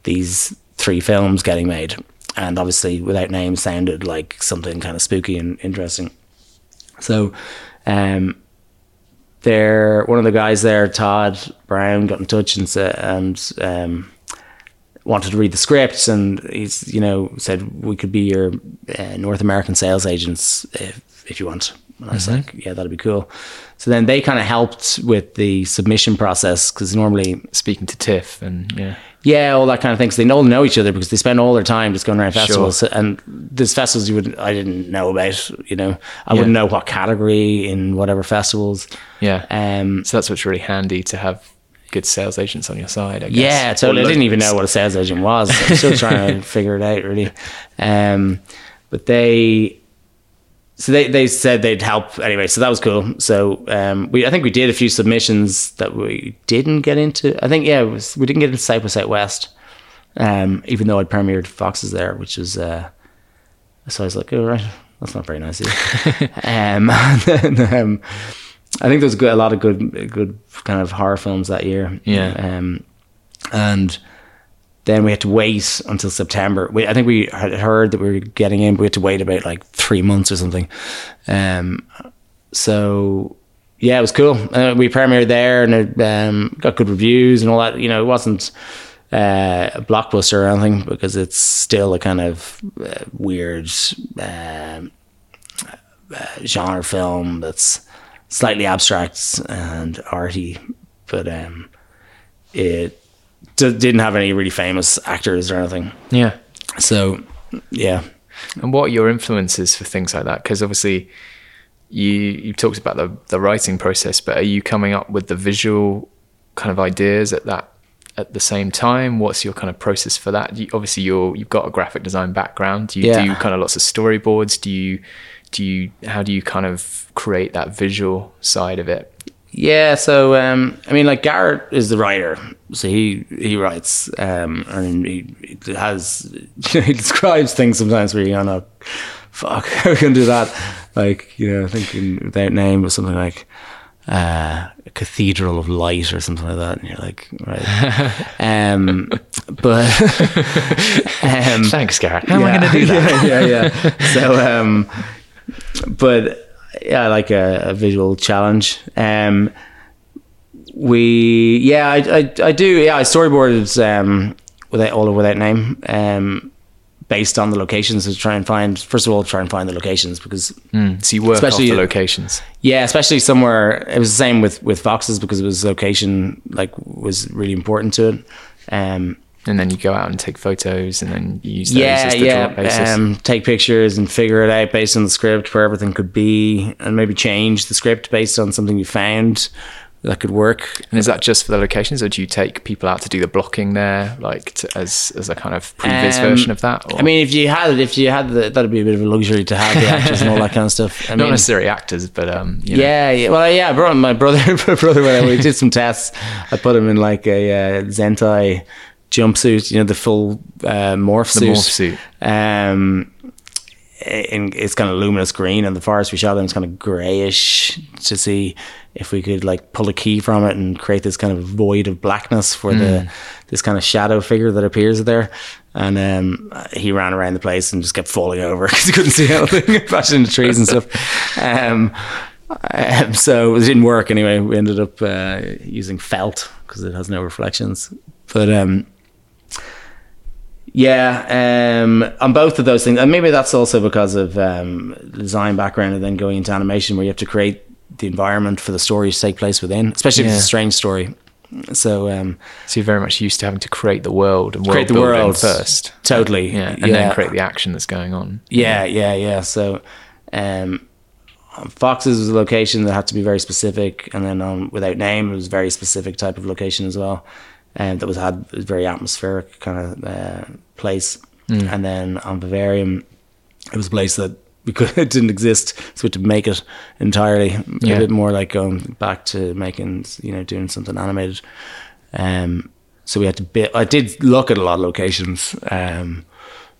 these three films getting made, and obviously without names sounded like something kind of spooky and interesting. So, um, there one of the guys there, Todd Brown, got in touch and said and um, wanted to read the scripts, and he's you know said we could be your uh, North American sales agents if if you want. And I was like, yeah, that'd be cool. So then they kind of helped with the submission process because normally, Speaking to TIFF and yeah, yeah, all that kind of thing. So they all know each other because they spend all their time just going around festivals. And there's festivals you would I didn't know about. You know, I wouldn't know what category in whatever festivals. yeah. Um, so that's what's really handy to have good sales agents on your side. I guess. Yeah, totally. I didn't even know what a sales agent was. I'm still trying to figure it out, really. Um, but they, so they, they said they'd help anyway. So that was cool. So um, we, I think we did a few submissions that we didn't get into. I think yeah, it was, we didn't get into South by Southwest, um, even though I'd premiered Foxes there, which is. Uh, so I was like, oh right, that's not very nice. Um, and then, um, I think there was good, a lot of good, good kind of horror films that year. Yeah. Um, and then we had to wait until September. We, I think we had heard that we were getting in, but we had to wait about like three months or something. Um, so yeah, it was cool. Uh, we premiered there and it um, got good reviews and all that. You know, it wasn't uh, a blockbuster or anything because it's still a kind of uh, weird um uh, genre film that's slightly abstract and arty, but um, it d- didn't have any really famous actors or anything. Yeah. So, yeah. And what are your influences for things like that? Because obviously, you you talked about the the writing process, but are you coming up with the visual kind of ideas at that at the same time? What's your kind of process for that? You, obviously, you're you've got a graphic design background. Do you Yeah. do kind of lots of storyboards? Do you do you how do you kind of create that visual side of it? Yeah, so um, I mean, like Garrett is the writer, so he he writes, um, and he, he has he describes things sometimes where you're gonna, fuck, how are we gonna do that? Like you know, thinking without name or something like uh, a cathedral of light or something like that, and you're like, right, um, but um, Thanks, Garrett. How am I going to do that? yeah, yeah, yeah. So, um, but yeah, I like a, a visual challenge. Um, we, yeah, I, I, I do. Yeah, I storyboarded um, without all of without name. Um, based on the locations to try and find first of all try and find the locations because Mm, so you work Especially- off the locations. yeah, especially somewhere. It was the same with with Foxes because it was location like was really important to it. Um, And then you go out and take photos, and then you use those yeah, as the yeah. basis. Um, take pictures and figure it out based on the script where everything could be, and maybe change the script based on something you found that could work. and is that just for the locations, or do you take people out to do the blocking there, like to, as as a kind of previous Um, version of that? Or? I mean, if you had if you had the, that'd be a bit of a luxury to have the actors and all that kind of stuff. I not mean, necessarily actors, but um, you know. Yeah, yeah. Well, yeah. I brought my brother. My brother when we did some tests. I put him in like a uh, Zentai jumpsuit. You know, the full uh, morph The suit. morph suit. Um, in, it's kind of luminous green, and the forest we shot in is kind of grayish to see if we could like pull a key from it and create this kind of void of blackness for the this kind of shadow figure that appears there. And um, he ran around the place and just kept falling over because he couldn't see anything, bashing into trees and stuff. Um, um, so it didn't work anyway. We ended up uh, using felt because it has no reflections. But um, yeah, um, on both of those things, and maybe that's also because of um, design background and then going into animation, where you have to create the environment for the story to take place within, especially if Yeah. it's a strange story. So um, So you're very much used to having to create the world and world create the world first, totally, yeah, and then create the action that's going on. Yeah, yeah, yeah. So, um, Foxes was a location that had to be very specific, and then on Without Name, it was a very specific type of location as well, and that was had was very atmospheric kind of uh, place. And then on Vivarium, it was a place that we could it didn't exist, so we had to make it entirely. Yeah. A bit more like going back to making, you know, doing something animated. Um, so we had to bit. I did look at a lot of locations, um,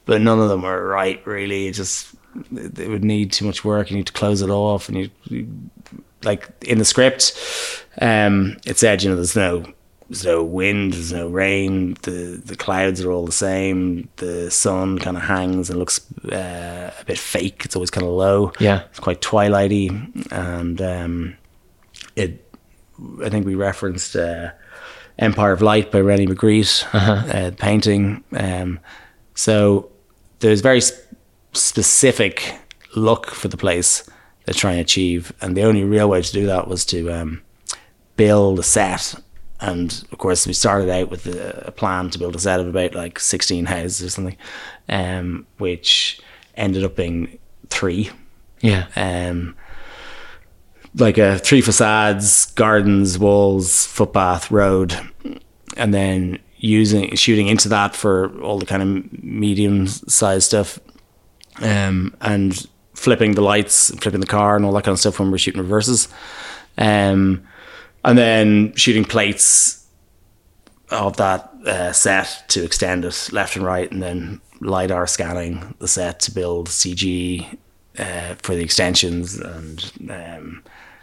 but none of them were right. Really, it just it it would need too much work. You need to close it off, and you, you like in the script, um, it said you know there's no there's no wind, there's no rain. The the clouds are all the same. The sun kind of hangs and looks uh, a bit fake. It's always kind of low. Yeah. it's quite twilighty, and um, it. I think we referenced. Uh, Empire of Light by René Magritte, uh, the painting. Um, so there's very sp- specific look for the place they're trying to achieve, and the only real way to do that was to um, build a set. And of course, we started out with a, a plan to build a set of about like 16 houses or something, um, which ended up being three. Yeah, um, like a three facades, gardens, walls, footpath, road, and then using shooting into that for all the kind of medium sized stuff, um, and flipping the lights, flipping the car, and all that kind of stuff when we're shooting reverses, um, and then shooting plates of that uh, set to extend it left and right, and then lidar scanning the set to build CG uh, for the extensions, and um,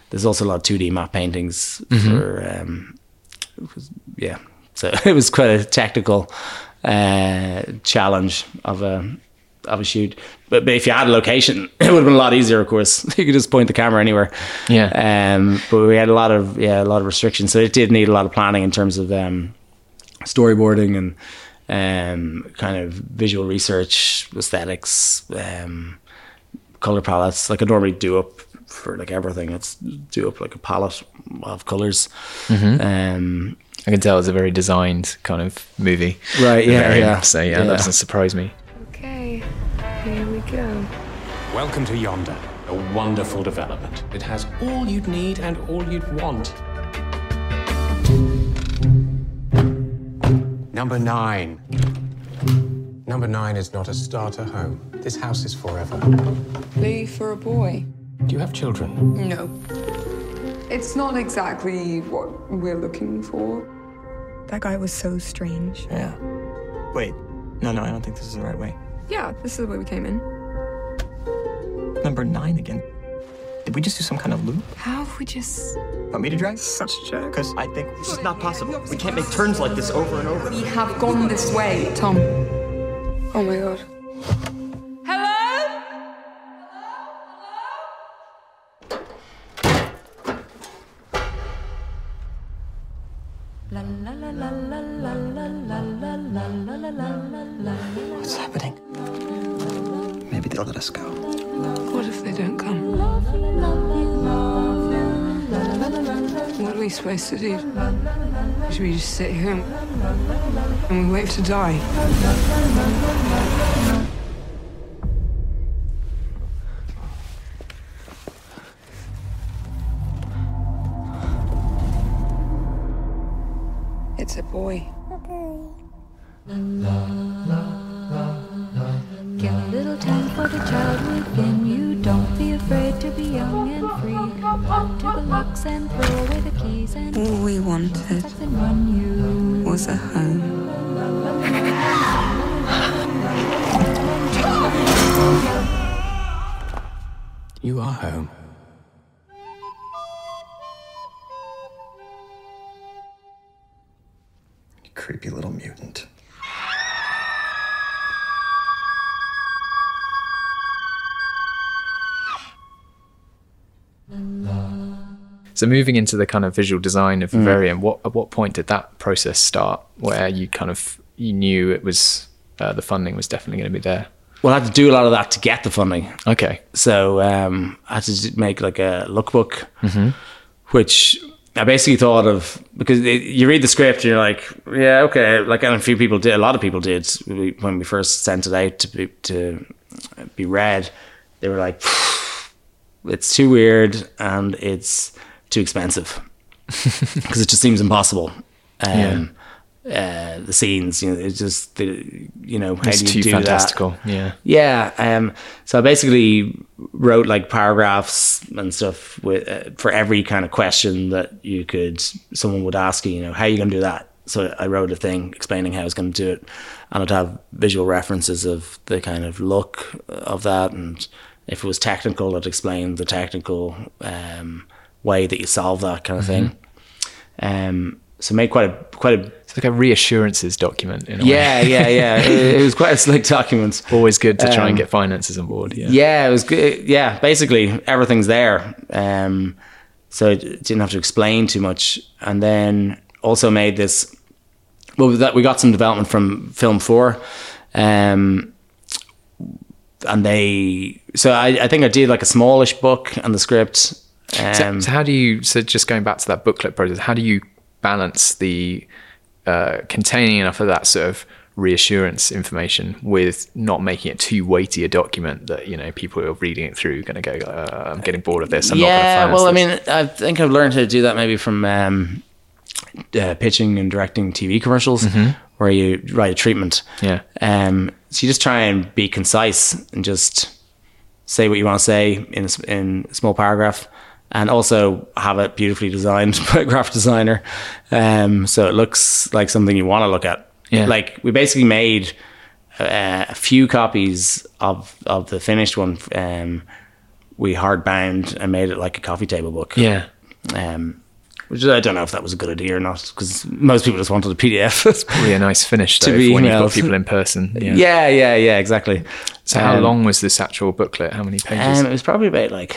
there's also a lot of 2D matte paintings for um, was- yeah. So it was quite a technical uh, challenge of a a shoot. But, but if you had a location, it would have been a lot easier. Of course, you could just point the camera anywhere. Yeah. Um, but we had a lot of yeah a lot of restrictions, so it did need a lot of planning in terms of um, storyboarding and um, kind of visual research, aesthetics, um, color palettes. Like I normally do up for like everything. It's do up like a palette of colors. Um, I can tell it's a very designed kind of movie. Right, yeah, Very- yeah. So yeah, Yeah. that doesn't surprise me. Welcome to Yonder, a wonderful development. It has all you'd need and all you'd want. Number nine. Number nine is not a starter home. This house is forever. Lee for a boy. Do you have children? No. It's not exactly what we're looking for. That guy was so strange. Yeah. Wait. No, no, I don't think this is the right way. Yeah, this is the way we came in. Number nine again. Did we just do some kind of loop? How have we just. Want me to drive? Such a jerk. Because I think this is not possible. We can't make turns like this over and over. We have gone this way, Tom. Oh my god. Are to do? Should we just sit here and, and we wait to die? So moving into the kind of visual design Mm. of Vivarium, what at what point did that process start? Where you kind of you knew it was uh, the funding was definitely going to be there. well, I had to do a lot of that to get the funding. Okay. So um, I had to make like a lookbook, which I basically thought of because it, you read the script and you're like, yeah, okay. Like, and a few people did, a lot of people did when we first sent it out to be, to be read. They were like, it's too weird and it's too expensive because it just seems impossible. Um, uh, the scenes, you know, it's just the, you know, how It's do you too do that? fantastical. Yeah. Yeah. Um, so I basically wrote like paragraphs and stuff with uh, for every kind of question that you could someone would ask you. You know, how are you going to do that? So I wrote a thing explaining how I was going to do it, and I'd have visual references of the kind of look of that, and if it was technical, I'd explain the technical um, way that you solve that kind of thing. Um, so made quite a quite a It's like a reassurances document in a way. yeah yeah yeah. it, it was quite a slick document. Always good to try Um, and get finances on board. Yeah. Yeah, it was good. Yeah, basically everything's there. Um, so I didn't have to explain too much. And then also made this. Well, that we got some development from Film Four, um, and they. So I, I think I did like a smallish book and the script. So, Um, so how do you? So just going back to that booklet process, how do you balance the uh, containing enough of that sort of reassurance information with not making it too weighty a document that you know people who are reading it through going to go, uh, I'm getting bored of this. I'm yeah, not going to well, I mean, I think I've learned how to do that maybe from um, uh, pitching and directing TV commercials, where you write a treatment. Yeah. Um, so you just try and be concise and just say what you want to say in a, in a small paragraph, and also have it beautifully designed by a graphic designer, um, so it looks like something you want to look at. Yeah. Like we basically made uh, a few copies of of the finished one. Um, we hardbound and made it like a coffee table book. Yeah. Um, which I don't know if that was a good idea or not, because most people just wanted a PDF. Really a nice finish To be when you've got people in person. Yeah. yeah, yeah, yeah, exactly. So how Um, long was this actual booklet? How many pages? Um, it was probably about like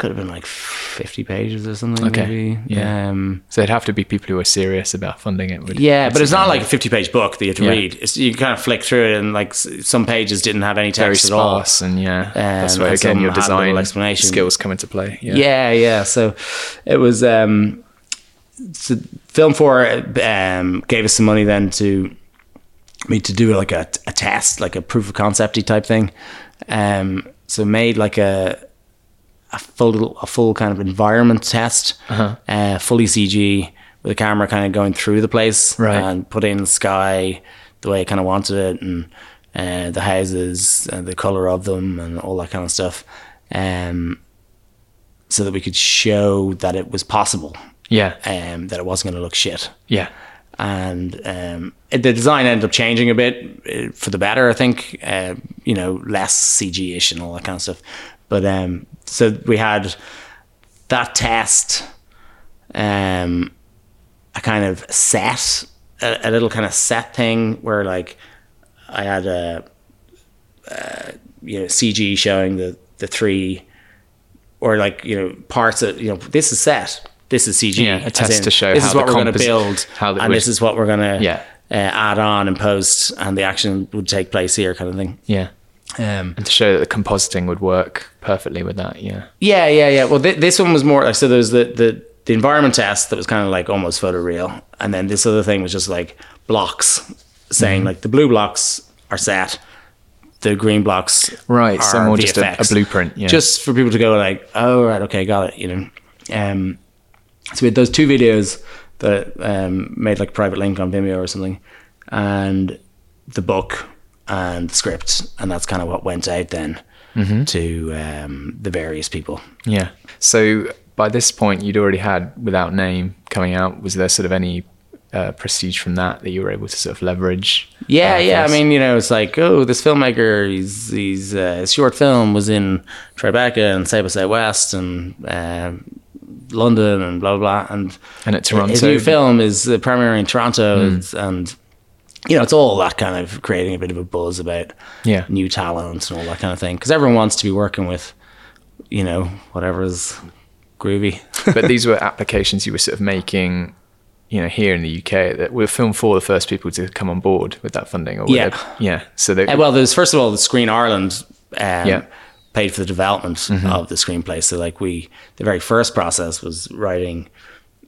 could have been like 50 pages or something. Okay. Maybe. Yeah. Um, So it'd have to be people who are serious about funding it. Would, yeah, but it's not like a 50 page book that you have to Yeah. read. It's, you kind of flick through it, and like some pages didn't have any very text at all. and yeah, that's Um, where again your design explanation. skills come into play. Yeah, Yeah, yeah. So it was um, so Film Four um, gave us some money then to me to do like a, a test, like a proof of concepty type thing. Um, so made like a a full a full kind of environment test, Uh-huh. uh, fully CG with a camera kind of going through the place, Right. and put in the sky the way I kind of wanted it, and uh, the houses, and the color of them, and all that kind of stuff. Um, so that we could show that it was possible, yeah, um, that it wasn't going to look shit. yeah. And um, it- the design ended up changing a bit uh, for the better, I think. Uh, you know, less CG ish and all that kind of stuff. But um, so we had that test, um, a kind of set, a, a little kind of set thing where like I had a, uh, you know, CG showing the the three, or like you know parts of you know this is set, this is CG. Yeah, a test in, to show this how is what the we're going to build, how that and this is what we're going to Yeah. uh, add on and post, and the action would take place here, kind of thing. Yeah. Um, And to show that the compositing would work perfectly with that, yeah. Yeah, yeah, yeah. Well, th- this one was more like so. There was the the the environment test that was kind of like almost photoreal, and then this other thing was just like blocks, saying Mhm. like the blue blocks are set, the green blocks Right, so more just a- a blueprint, yeah. Just for people to go like, oh right, okay, got it. You know, um, so we had those two videos that um, made like a private link on Vimeo or something, and the book and the script, and that's kind of what went out then Mhm. to um, the various people. Yeah. So by this point, you'd already had Without Name coming out. Was there sort of any uh, prestige from that that you were able to sort of leverage? Yeah, uh, yeah. I mean, you know, it's like, oh, this filmmaker, he's, he's uh, his short film was in Tribeca and South by Southwest and uh, London and blah blah blah. And And at Toronto. his new film is uh, premiering in Toronto, Mm. It's- and you know, it's all that kind of creating a bit of a buzz about Yeah. new talents and all that kind of thing. Because everyone wants to be working with, you know, whatever's groovy. but these were applications you were sort of making, you know, here in the UK that were Film for the first people to come on board with that funding. Or Yeah. they- yeah. So they, Uh, well, there's first of all the Screen Ireland um, Yeah. paid for the development Mhm. of the screenplay. So like we, the very first process was writing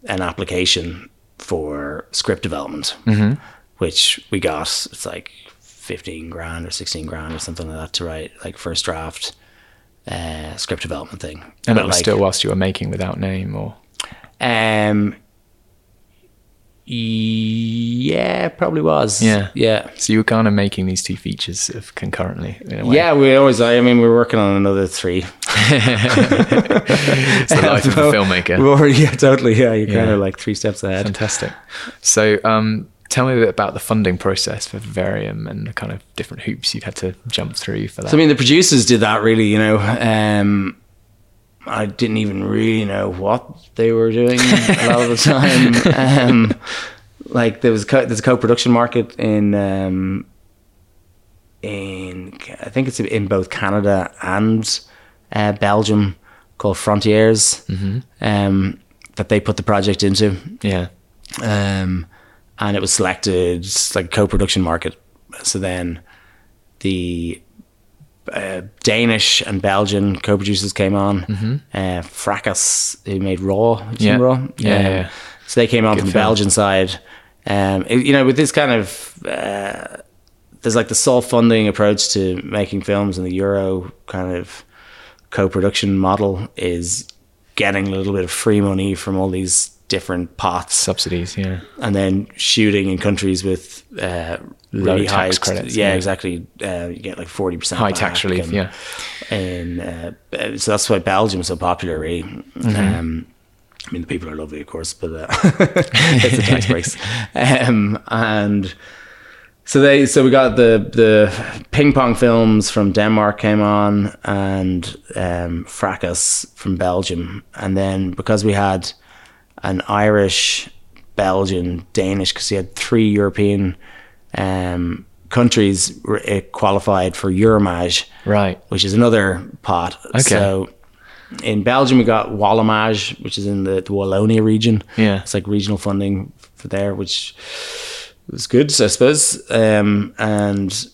an application for script development, Mhm. Which we got. It's like fifteen grand or sixteen grand or something like that to write like first draft uh, script development thing. and But, that was like, still whilst you were making Without Name, or um. Yeah, probably was. yeah, yeah. So you were kind of making these two features of concurrently. In a way. Yeah, we always. I mean, we are working on another three. it's the life of a filmmaker. Already, yeah, totally. Yeah, you're kind of like three steps ahead. Fantastic. So, um, tell me a bit about the funding process for Vivarium and the kind of different hoops you've had to jump through for that. So I mean, the producers did that really. You know, um, I didn't even really know what they were doing a lot of the time. Um, like there was co- there's a co-production market in um, in I think it's in both Canada and uh, Belgium called Frontiers Mhm. um, that they put the project into. Yeah. Um, and it was selected like a co-production market. So then the uh, Danish and Belgian co-producers came on. Mhm. Uh, Frakas, who made Raw, Yeah. Raw, Yeah, Um, yeah. So they came on Good from the. Belgian side. Um, it- you know, with this kind of uh, there's like the self-funding approach to making films, and the Euro kind of co-production model is getting a little bit of free money from all these different pots, subsidies, yeah, and then shooting in countries with uh, Low really tax high credits, Yeah, yeah. exactly. Uh, you get like forty percent High tax relief, yeah. and uh, so that's why Belgium is so popular, really. Mhm. Um, I mean, the people are lovely, of course, but uh, it's the tax breaks. Um, and so they, so we got the the ping pong films from Denmark came on, and um, Frakas from Belgium, and then because we had an Irish, Belgian, Danish, because he had three European um, countries it qualified for Eurimages, right? Which is another pot. Okay. So in Belgium, we got Wallimage, which is in the, the Wallonia region. Yeah. it's like regional funding for there, which was good, I suppose. Um, and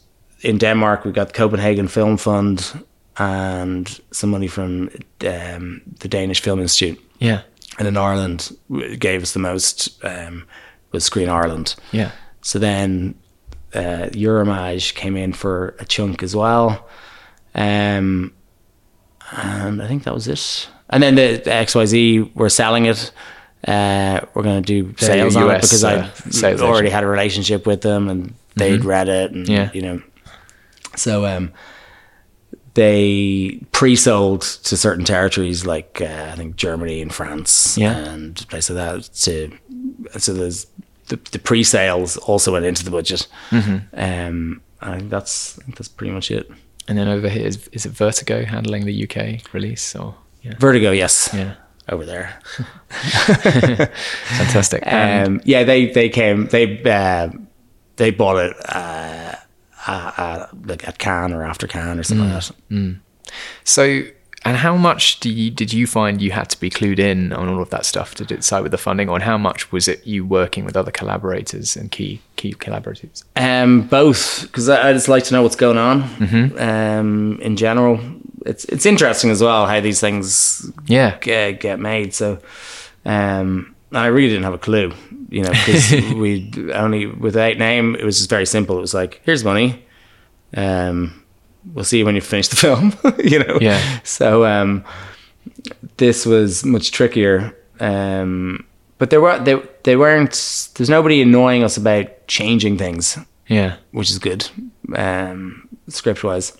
in Denmark, we got Copenhagen Film Fund and some money from um, the Danish Film Institute. Yeah. And in Ireland, gave us the most um, was Screen Ireland. Yeah. So then uh, Eurimages came in for a chunk as well. Um, and I think that was it. And then the, the XYZ were selling it. Uh, we're going to do sales on it because uh, I already had a relationship with them and they'd Mhm. read it and Yeah. you know. So um, they pre-sold to certain territories like uh, I think Germany and France Yeah. and places like that. To so there's the, the pre-sales also went into the budget. Mhm. Um, I think that's I think that's pretty much it. And then over here is, is it Vertigo handling the UK release or yeah. Vertigo, yes. Yeah. Over there. Fantastic. Um, yeah, they they came they uh, they bought it uh, uh, uh, like at Cannes or after Cannes or something like that. Mm. So, and how much do you did you find you had to be clued in on all of that stuff to decide with the funding, or how much was it you working with other collaborators and key key collaborators? Um, both, because I, I just like to know what's going on. Mhm. Um, in general, it's it's interesting as well how these things Yeah. get, get made. So, um, I really didn't have a clue, you know, because we only without name. It was just very simple. It was like, here's money. Um, we'll see you when you finish the film. you know. Yeah. So um, this was much trickier. Um, but there were they they weren't. There's nobody annoying us about changing things. Yeah. which is good, um, script wise.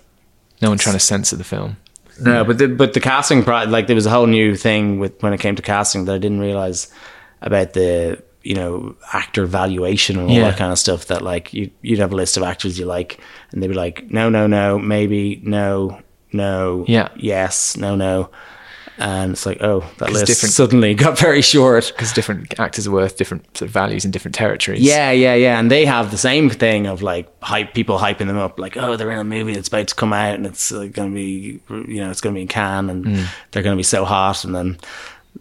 No one trying to censor the film. No, but the but the casting pro like there was a whole new thing with when it came to casting that I didn't realize about the you know actor valuation and all Yeah. that kind of stuff. That like you you'd have a list of actors you like, and they'd be like, no, no, no, maybe, no, no, Yeah. yes, no, no, and it's like, oh, that list different- suddenly got very short. Because different actors are worth different sort of values in different territories. Yeah, yeah, yeah. And they have the same thing of like hype people hyping them up, like, oh, they're in a movie that's about to come out and it's uh, going to be, you know, it's going to be in Cannes and Mm. they're going to be so hot. And then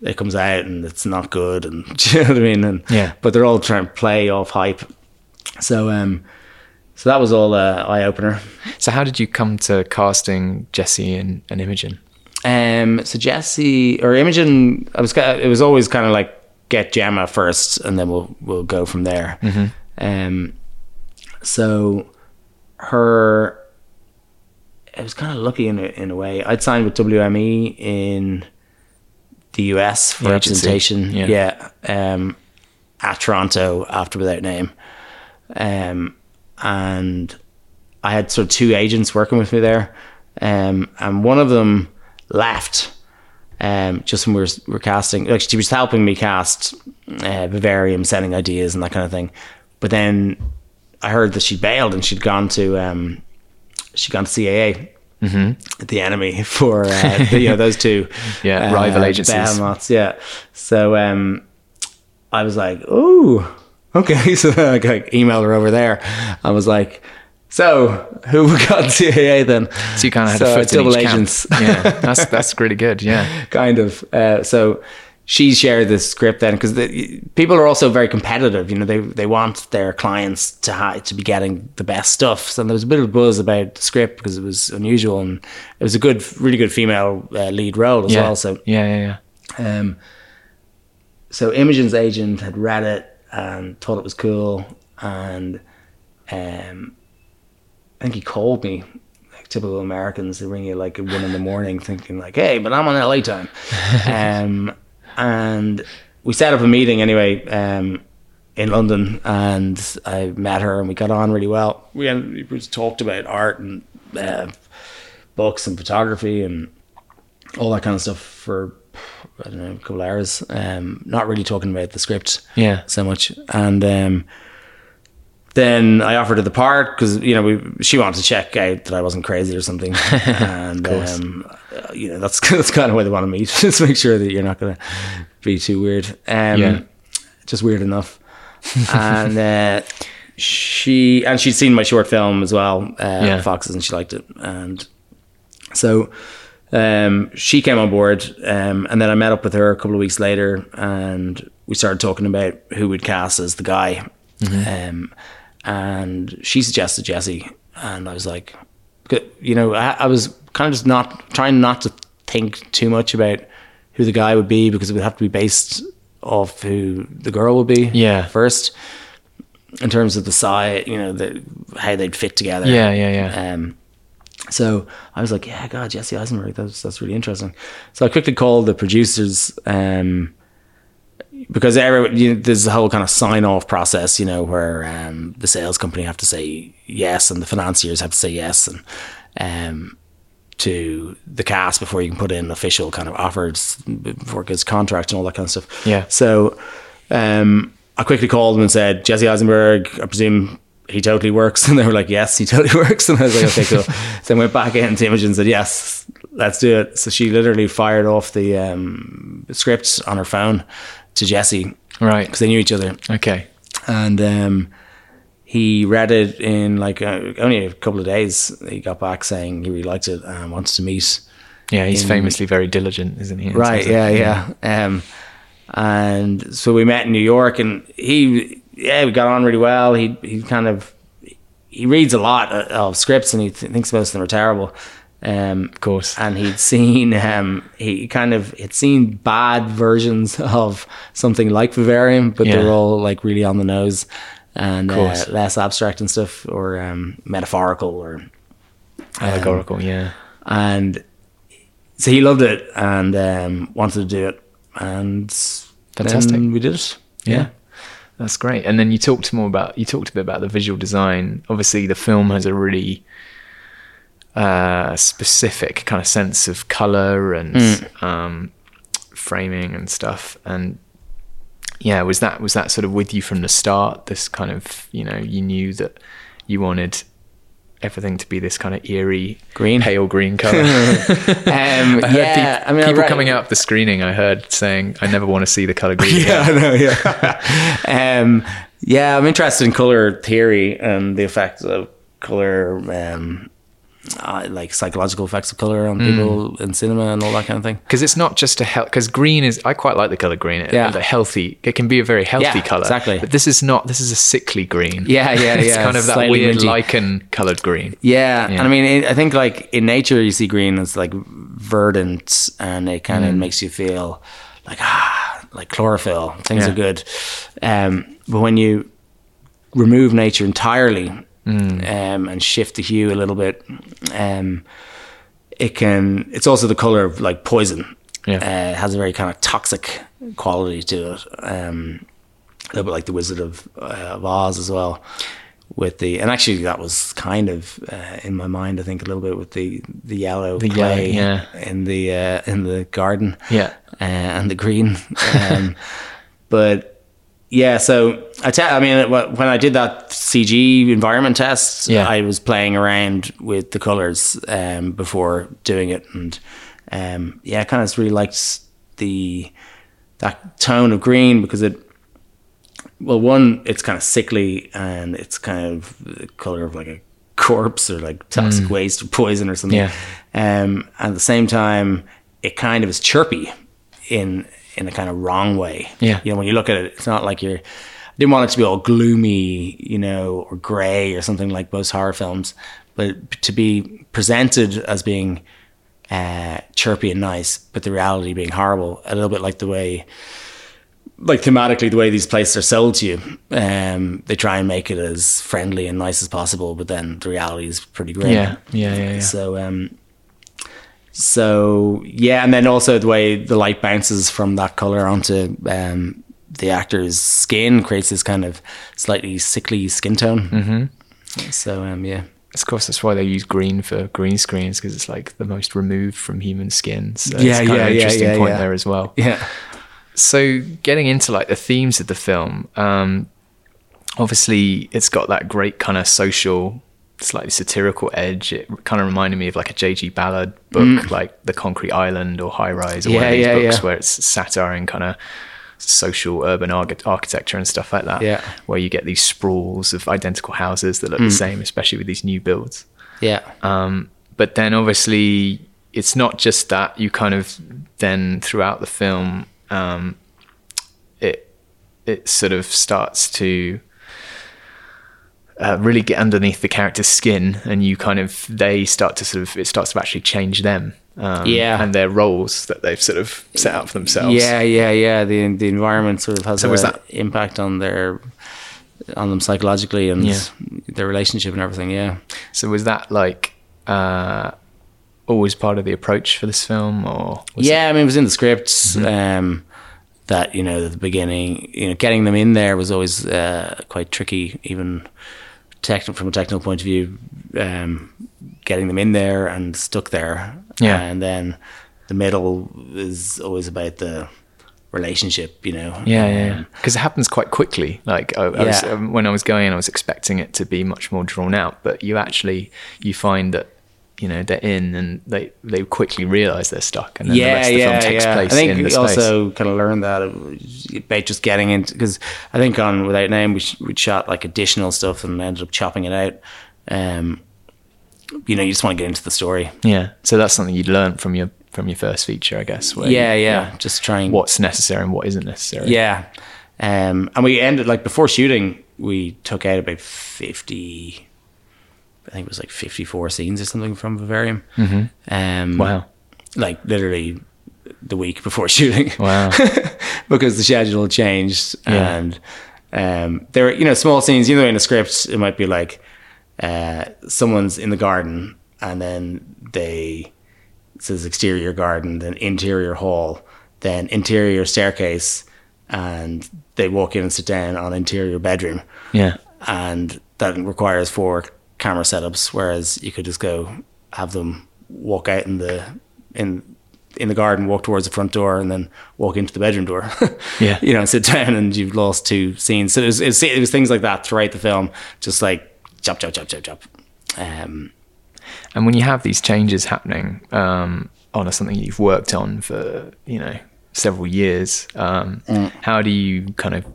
it comes out and it's not good. And you know what I mean? And, Yeah. But they're all trying to play off hype. So, um, so that was all uh, eye opener. So how did you come to casting Jesse and, and Imogen? Um, so Jesse or Imogen, I was it was always kind of like get Gemma first, and then we'll we'll go from there. Mhm. Um, so her, I was kind of lucky in a, in a way. I'd signed with WME in the US for representation. yeah. yeah um, at Toronto after Without Name, um, and I had sort of two agents working with me there, um, and one of them left. Um, just when we were, were casting, like she was helping me cast uh, Vivarium, sending ideas and that kind of thing. But then I heard that she bailed and she'd gone to um, she'd gone to CAA, Mm-hmm. the enemy for uh, the, you know those two Yeah, rival agencies. behemoths, yeah. So um, I was like, oh, okay. So then I like, emailed her over there. I was like, so who got CAA then? So you kind of had So a foot double each camp. agents. yeah, that's that's really good. Yeah. kind of. Uh, so she shared the script then because the, people are also very competitive. You know, they they want their clients to ha- to be getting the best stuff. So there was a bit of buzz about the script because it was unusual and it was a good, really good female uh, lead role as yeah. well. So yeah, yeah, yeah. um, so Imogen's agent had read it and thought it was cool, and um, I think he called me. Like typical Americans, they ring you like at one in the morning, thinking like, "Hey, but I'm on LA time," um, and we set up a meeting anyway um, in London, and I met her, and we got on really well. We had, we talked about art and uh, books and photography and all that kind of stuff for I don't know a couple hours. Um, not really talking about the script, Yeah. so much. And um, then I offered her the part because you know we she wanted to check out that I wasn't crazy or something. and um, uh, you know that's that's kind of why they want to meet, just make sure that you're not going to be too weird. Um, Yeah. just weird enough. and uh, she and she'd seen my short film as well, uh, Yeah. Foxes, and she liked it. And so um, she came on board, um, and then I met up with her a couple of weeks later, and we started talking about who would cast as the guy. Um, and she suggested Jesse, and I was like, you know, I, I was kind of just not trying not to think too much about who the guy would be because it would have to be based off who the girl would be. Yeah. First, in terms of the size, you know, the how they'd fit together. Yeah, yeah, yeah. Um, so I was like, yeah, God, Jesse Eisenberg, that's that's really interesting. So I quickly called the producers, um, because every, you know, there's a whole kind of sign off process, you know, where um, the sales company have to say yes and the financiers have to say yes and um, to the cast before you can put in official kind of offers before it gets contract and all that kind of stuff. Yeah. So um, I quickly called them and said, Jesse Eisenberg, I presume he totally works. And they were like, yes, he totally works. And I was like, okay, cool. so I went back in to Imogen and said, yes, let's do it. So she literally fired off the um, script on her phone to Jesse Right. because they knew each other. Okay. And um, he read it in like uh, only a couple of days. He got back saying he really liked it and wants to meet. Yeah, he's in- famously very diligent, isn't he? Right. of- Yeah. Yeah. Um, and so we met in New York, and he, yeah, we got on really well. He he kind of he reads a lot of, of scripts, and he th- thinks most of them are terrible. Um, Of course. and he'd seen um, he kind of had seen bad versions of something like Vivarium, but Yeah. they're all like really on the nose and uh, less abstract and stuff, or um, metaphorical, or Allegorical, yeah. and so he loved it and um, wanted to do it, and Fantastic. we did it. Yeah. That's great. And then you talked more about you talked a bit about the visual design. Obviously, the film has a really uh, specific kind of sense of color and um, framing and stuff. And yeah, was that was that sort of with you from the start? This kind of you know you knew that you wanted everything to be this kind of eerie Green. pale green color. Um, I yeah, peop- I mean, I people coming out of the screening. I heard saying, "I never want to see the color green." Yeah. I know. Yeah, um, yeah. I'm interested in color theory and the effects of color, um, uh, like psychological effects of color Mm. on people in cinema and all that kind of thing. because it's not just a health. Because green is, I quite like the color green. It, Yeah. the healthy. It can be a very healthy Yeah, color. exactly. But this is not. This is a sickly green. Yeah, yeah, yeah. it's kind of that slightly weird minty. lichen colored green. Yeah, Yeah. and I mean, it, I think like in nature, you see green as like verdant, and it kind of Mm. makes you feel like ah, like chlorophyll. Things Yeah. are good. Um, but when you remove nature entirely Mm. um, and shift the hue a little bit, um, it can. It's also the color of like poison. Yeah. Uh, it has a very kind of toxic quality to it. Um, a little bit like the Wizard of, uh, of Oz as well. With the and actually that was kind of uh, in my mind I think a little bit with the the yellow The clay yellow, in the uh, in the garden Yeah. uh, and the green. Um, but yeah, so I tell. I mean, when I did that CG environment test, Yeah. I was playing around with the colors um, before doing it, and um, yeah, I kind of really liked the that tone of green because it. Well, one, it's kind of sickly, and it's kind of the color of like a corpse or like toxic waste or poison or something. Yeah. Um, and at the same time, it kind of is chirpy in in a kind of wrong way. Yeah. You know, when you look at it, it's not like you're. I didn't want it to be all gloomy, you know, or grey or something like most horror films, but to be presented as being uh, chirpy and nice, but the reality being horrible. A little bit like the way, like thematically, the way these places are sold to you. Um, they try and make it as friendly and nice as possible, but then the reality is pretty grim. Yeah. Yeah. Yeah. yeah. So um so yeah, and then also the way the light bounces from that color onto um the actor's skin creates this kind of slightly sickly skin tone. Mm-hmm. So um yeah. Of course, that's why they use green for green screens because it's like the most removed from human skin. So Yeah, it's kind yeah, of an yeah, interesting yeah, point yeah. there as well. Yeah. so getting into like the themes of the film um obviously it's got that great kind of social slightly satirical edge it kind of reminded me of like a jg ballard book like the concrete island or high rise or one Mm. Of these yeah, books yeah. where it's satire and kind of social urban arch- architecture and stuff like that Yeah. where you get these sprawls of identical houses that look Mm. the same especially with these new builds Yeah. um, but then obviously it's not just that you kind of then throughout the film um, it it sort of starts to uh, really get underneath the character's skin and you kind of they start to sort of it starts to actually change them um, Yeah. and their roles that they've sort of set out for themselves Yeah, yeah, yeah. The the environment sort of has So a was that- impact on their on them psychologically and Yeah. their relationship and everything. Yeah. so was that like uh, always part of the approach for this film or was yeah, I mean, it was in the scripts um, that you know at the beginning, you know, getting them in there was always uh, quite tricky, even techn- from a technical point of view. Um, getting them in there and stuck there, Yeah. and then the middle is always about the relationship, you know. Yeah, yeah, Um, because it happens quite quickly. Like I, I was, um, when I was going, in I was expecting it to be much more drawn out, but you actually you find that you know they're in and they they quickly realize they're stuck, and then the rest of the film takes place I think in the we also kind of learned that about just getting into because I think on Without Name we sh- we shot like additional stuff and ended up chopping it out. Um, you know, you just want to get into the story. yeah, so that's something you'd learn from your from your first feature, I guess. where Yeah, you- yeah, just trying what's necessary and what isn't necessary. Yeah, um, and we ended like before shooting, we took out about fifty. I think it was like fifty-four scenes or something from Vivarium. Mhm. Um, Wow. Like literally the week before shooting. Wow. because the schedule changed Yeah. and um, there were you know small scenes. You know, in a script, it might be like uh, someone's in the garden and then they it says exterior garden, then interior hall, then interior staircase, and they walk in and sit down on interior bedroom. Yeah. And that requires four camera setups, whereas you could just go have them walk out in the in in the garden, walk towards the front door, and then walk into the bedroom door. Yeah. you know, sit down, and you've lost two scenes. So it was, it was, it was things like that throughout the film, just like chop, chop, chop, chop, chop. Um, And when you have these changes happening um, on a, something you've worked on for you know several years, um, Mm. how do you kind of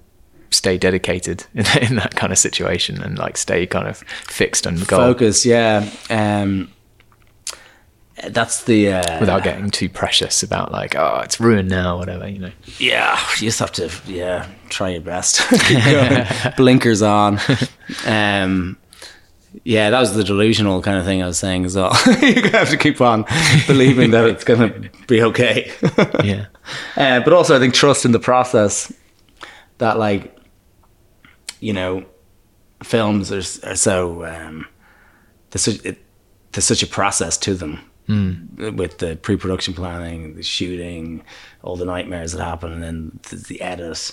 stay dedicated in, in that kind of situation and like stay kind of fixed on the focus, yeah. Um, that's the uh, without getting too precious about like oh it's ruined now whatever you know Yeah, you just have to yeah try your best. Blinkers on. Um, yeah, that was the delusional kind of thing I was saying as well. you have to keep on believing that it's going to be okay. yeah Uh, but also, I think trust in the process. That like, you know, films are, are so um, there's such it, there's such a process to them Mm. with the pre-production planning, the shooting, all the nightmares that happen, and then the, the edit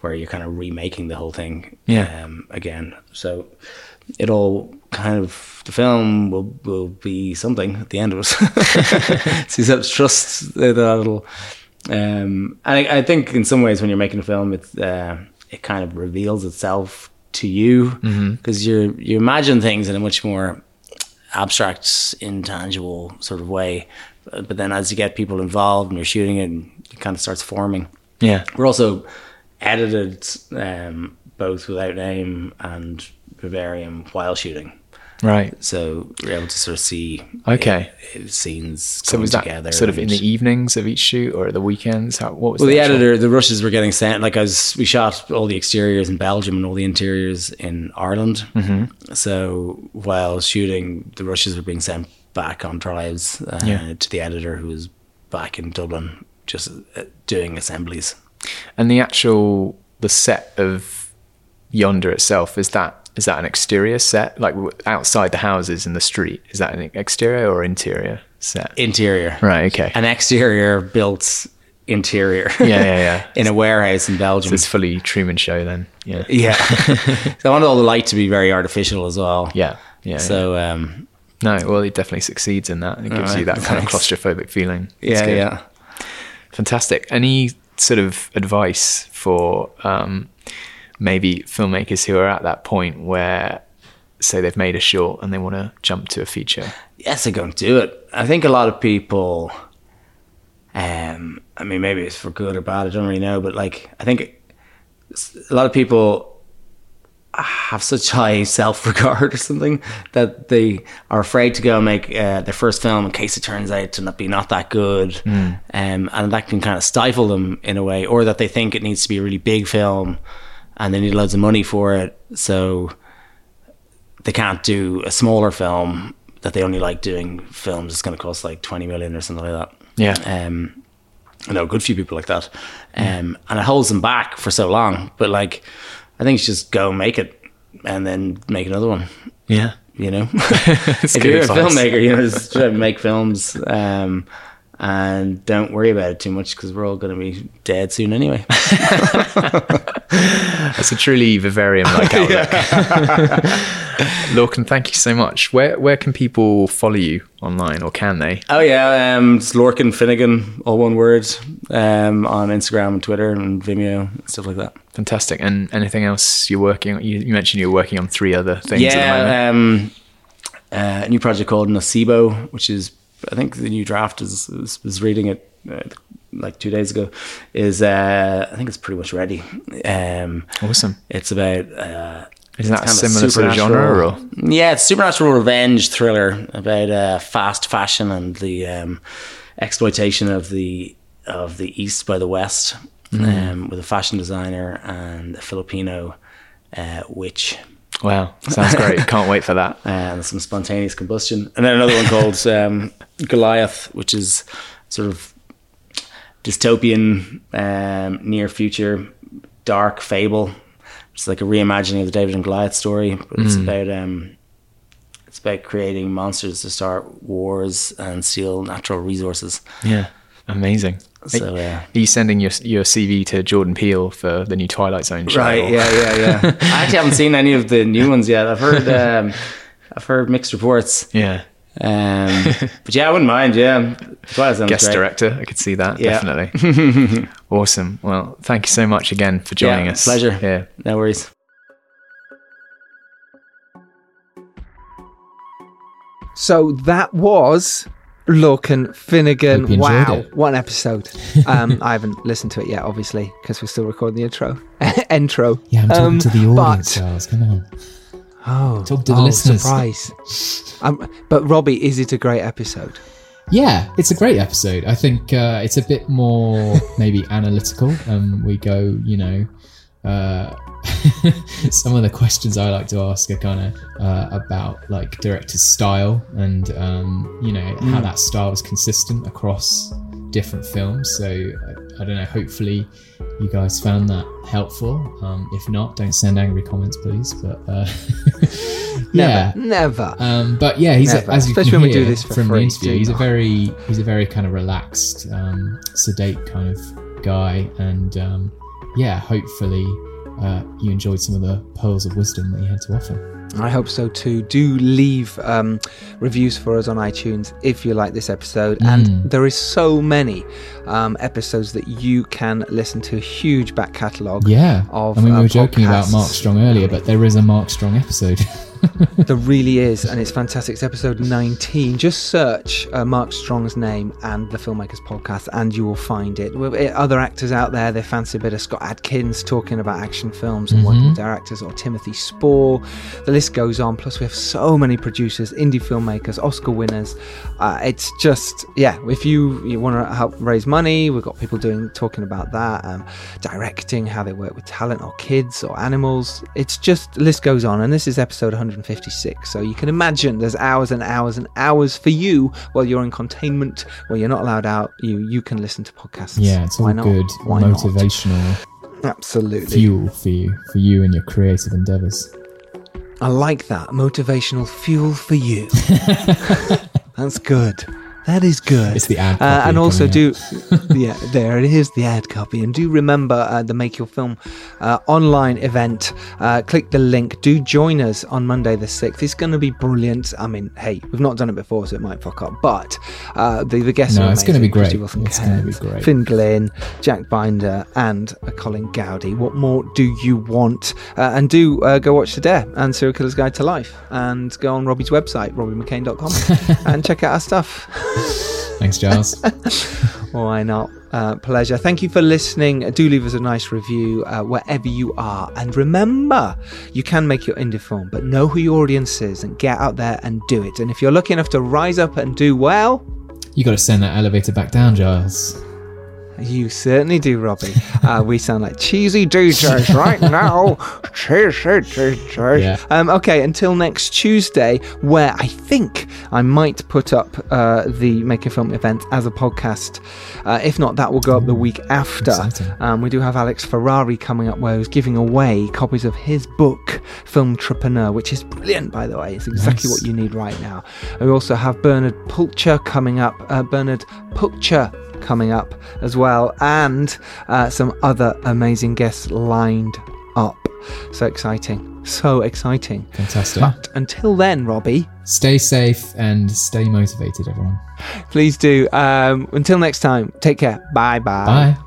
where you're kind of remaking the whole thing Yeah. um, again. So it all kind of the film will will be something at the end of it. so you have to trust that it'll. Um, and I, I think in some ways when you're making a film, it's uh, it kind of reveals itself to you because you you imagine things in a much more abstract, intangible sort of way. Uh, But then as you get people involved and you're shooting it, it kind of starts forming. Yeah. We're also edited um, both without name and Vivarium while shooting. Right. So we're able to sort of see Okay. uh, scenes so coming was that together. sort of in the evenings of each shoot or the weekends how what was well, the editor, the rushes were getting sent. Like I was, we shot all the exteriors in Belgium and all the interiors in Ireland. Mhm. So while shooting, the rushes were being sent back on drives uh, Yeah. to the editor, who was back in Dublin, just uh, doing assemblies. And the actual the set of yonder itself is that is that an exterior set like outside the houses in the street? Is that an exterior or interior set? Interior, Right. Okay. an exterior built interior. yeah, yeah, yeah. in a warehouse in Belgium. So it's fully Truman Show then. Yeah. yeah. so I wanted all the light to be very artificial as well. Yeah. Yeah. So um, no, well, it definitely succeeds in that. It gives Alright, you that kind of claustrophobic feeling. Yeah, yeah. Fantastic. Any sort of advice for um, maybe filmmakers who are at that point where, say, they've made a short and they want to jump to a feature? yes, they're going to do it. I think a lot of people, um, I mean, maybe it's for good or bad, I don't really know, but like, I think a lot of people have such high self regard or something that they are afraid to go and make uh, their first film in case it turns out to not be not that good, um, and that can kind of stifle them in a way, or that they think it needs to be a really big film and they need loads of money for it, so they can't do a smaller film that they only like doing films. It's going to cost like twenty million or something like that. Yeah. Um, I know a good few people like that, um, and it holds them back for so long. But like, I think should just go make it, and then make another one. Yeah. You know, if you're a filmmaker, you know, just try to make films, um, and don't worry about it too much because we're all going to be dead soon anyway. That's a truly vivarium like outlook. Lorcan, thank you so much. Where where can people follow you online, or can they? Oh yeah, um, it's Lorcan Finnegan, all one word, um, on Instagram and Twitter and Vimeo and stuff like that. Fantastic. And anything else you're working on? You, you mentioned you're working on three other things at the moment. yeah, um, uh, a new project called Nocebo, which is I think the new draft is was, was reading it uh, like two days ago. Is uh, I think it's pretty much ready. Um, awesome. It's about. Uh, Is that similar sort of genre, or? Yeah, it's a supernatural revenge thriller about uh, fast fashion and the um, exploitation of the of the East by the West, Mm. um, with a fashion designer and a Filipino uh, witch. Wow, sounds great. Can't wait for that. And some spontaneous combustion, and then another one called um, Goliath, which is sort of dystopian, um, near future, dark fable. It's like a reimagining of the David and Goliath story, but it's Mm. about um, it's about creating monsters to start wars and steal natural resources. Yeah, amazing. So, are, uh, are you sending your your CV to Jordan Peele for the new Twilight Zone show? Right? or- Yeah, yeah, yeah. I actually haven't seen any of the new ones yet. I've heard um, I've heard mixed reports. Yeah. Um, but yeah, I wouldn't mind. Yeah, Twilight Zone's Guest great. director, I could see that Yeah. definitely. awesome. Well, thank you so much again for joining Yeah, us. pleasure. Yeah. No worries. So that was Lorcan Finnegan. Hope you enjoyed Wow, it. what an episode! Um, I haven't listened to it yet, obviously, because we're still recording the intro. intro. Yeah, I'm talking Um, to the audience, but- Charles. Come on. Oh, Talk to the oh, listeners. Surprise. um, but Robbie, is it a great episode? Yeah, it's a great episode. I think uh, it's a bit more maybe analytical. Um, we go, you know, uh, some of the questions I like to ask are kind of uh, about like director's style and um, you know how Mm. that style is consistent across different films. So I, I don't know. Hopefully, you guys found that helpful. Um, if not, don't send angry comments, please. But uh, yeah, Never. um, but yeah, he's a, as you Especially can when we do this for from the interview, he's a very he's a very kind of relaxed, um, sedate kind of guy, and um, yeah, hopefully uh, you enjoyed some of the pearls of wisdom that he had to offer. I hope so too. Do leave um, reviews for us on iTunes if you like this episode. Mm. And there is so many um, episodes that you can listen to. A huge back catalogue. Yeah, Of, I mean, we uh, were joking about. Mark Strong earlier, but there is a Mark Strong episode. There really is, and it's fantastic. It's episode 19. Just search uh, Mark Strong's name and the Filmmakers Podcast, and you will find it. With uh, other actors out there, they fancy a bit of Scott Adkins talking about action films and working Mhm. with directors, or Timothy Spall. The list goes on. Plus, we have so many producers, indie filmmakers, Oscar winners. Uh, it's just, yeah, if you, you want to help raise money, we've got people doing talking about that, um, directing, how they work with talent or kids or animals. It's just, the list goes on. And this is episode 156. So you can imagine there's hours and hours and hours for you while you're in containment, where you're not allowed out. You you can listen to podcasts. yeah, it's all Why not? good, Why not? motivational Absolutely. fuel for you, for you and your creative endeavors. I like that. Motivational fuel for you. That's good. That is good. It's the ad Uh, copy and also do, yeah, there it is, the ad copy. And do remember uh, the Make Your Film uh, online event. Uh, click the link. Do join us on Monday the 6th. It's going to be brilliant. I mean, hey, we've not done it before, so it might fuck up. But uh, the, the guests No, are it's gonna be Krysty great. Wilson It's gonna be great. Phin Glynn, Jack Binder, and uh, Colin Goudie. What more do you want? Uh, and do uh, go watch The Dare and Serial Killer's Guide to Life. And go on Robbie's website, robbiemccain.com, and check out our stuff. Thanks, Giles. Why not? Uh, pleasure. Thank you for listening. Do leave us a nice review uh, wherever you are. And remember, you can make your indie film, but know who your audience is and get out there and do it. And if you're lucky enough to rise up and do well, You got to send that elevator back down, Giles. You certainly do, Robbie. Uh, we sound like cheesy DJs right now. Cheesy DJs. Yeah. Um, okay, until next Tuesday, where I think I might put up uh, the Make a Film event as a podcast. Uh, if not, that will go up the week after. Um, we do have Alex Ferrari coming up, where he's giving away copies of his book, Film Entrepreneur, which is brilliant, by the way. It's exactly Nice. what you need right now. And we also have Bernard Pulcher coming up. Uh, Bernard Pulcher coming up as well, and uh, some other amazing guests lined up. So exciting. So exciting. Fantastic. But until then, Robbie, Stay safe and stay motivated, everyone. please do. Um, until next time, take care. Bye bye. Bye.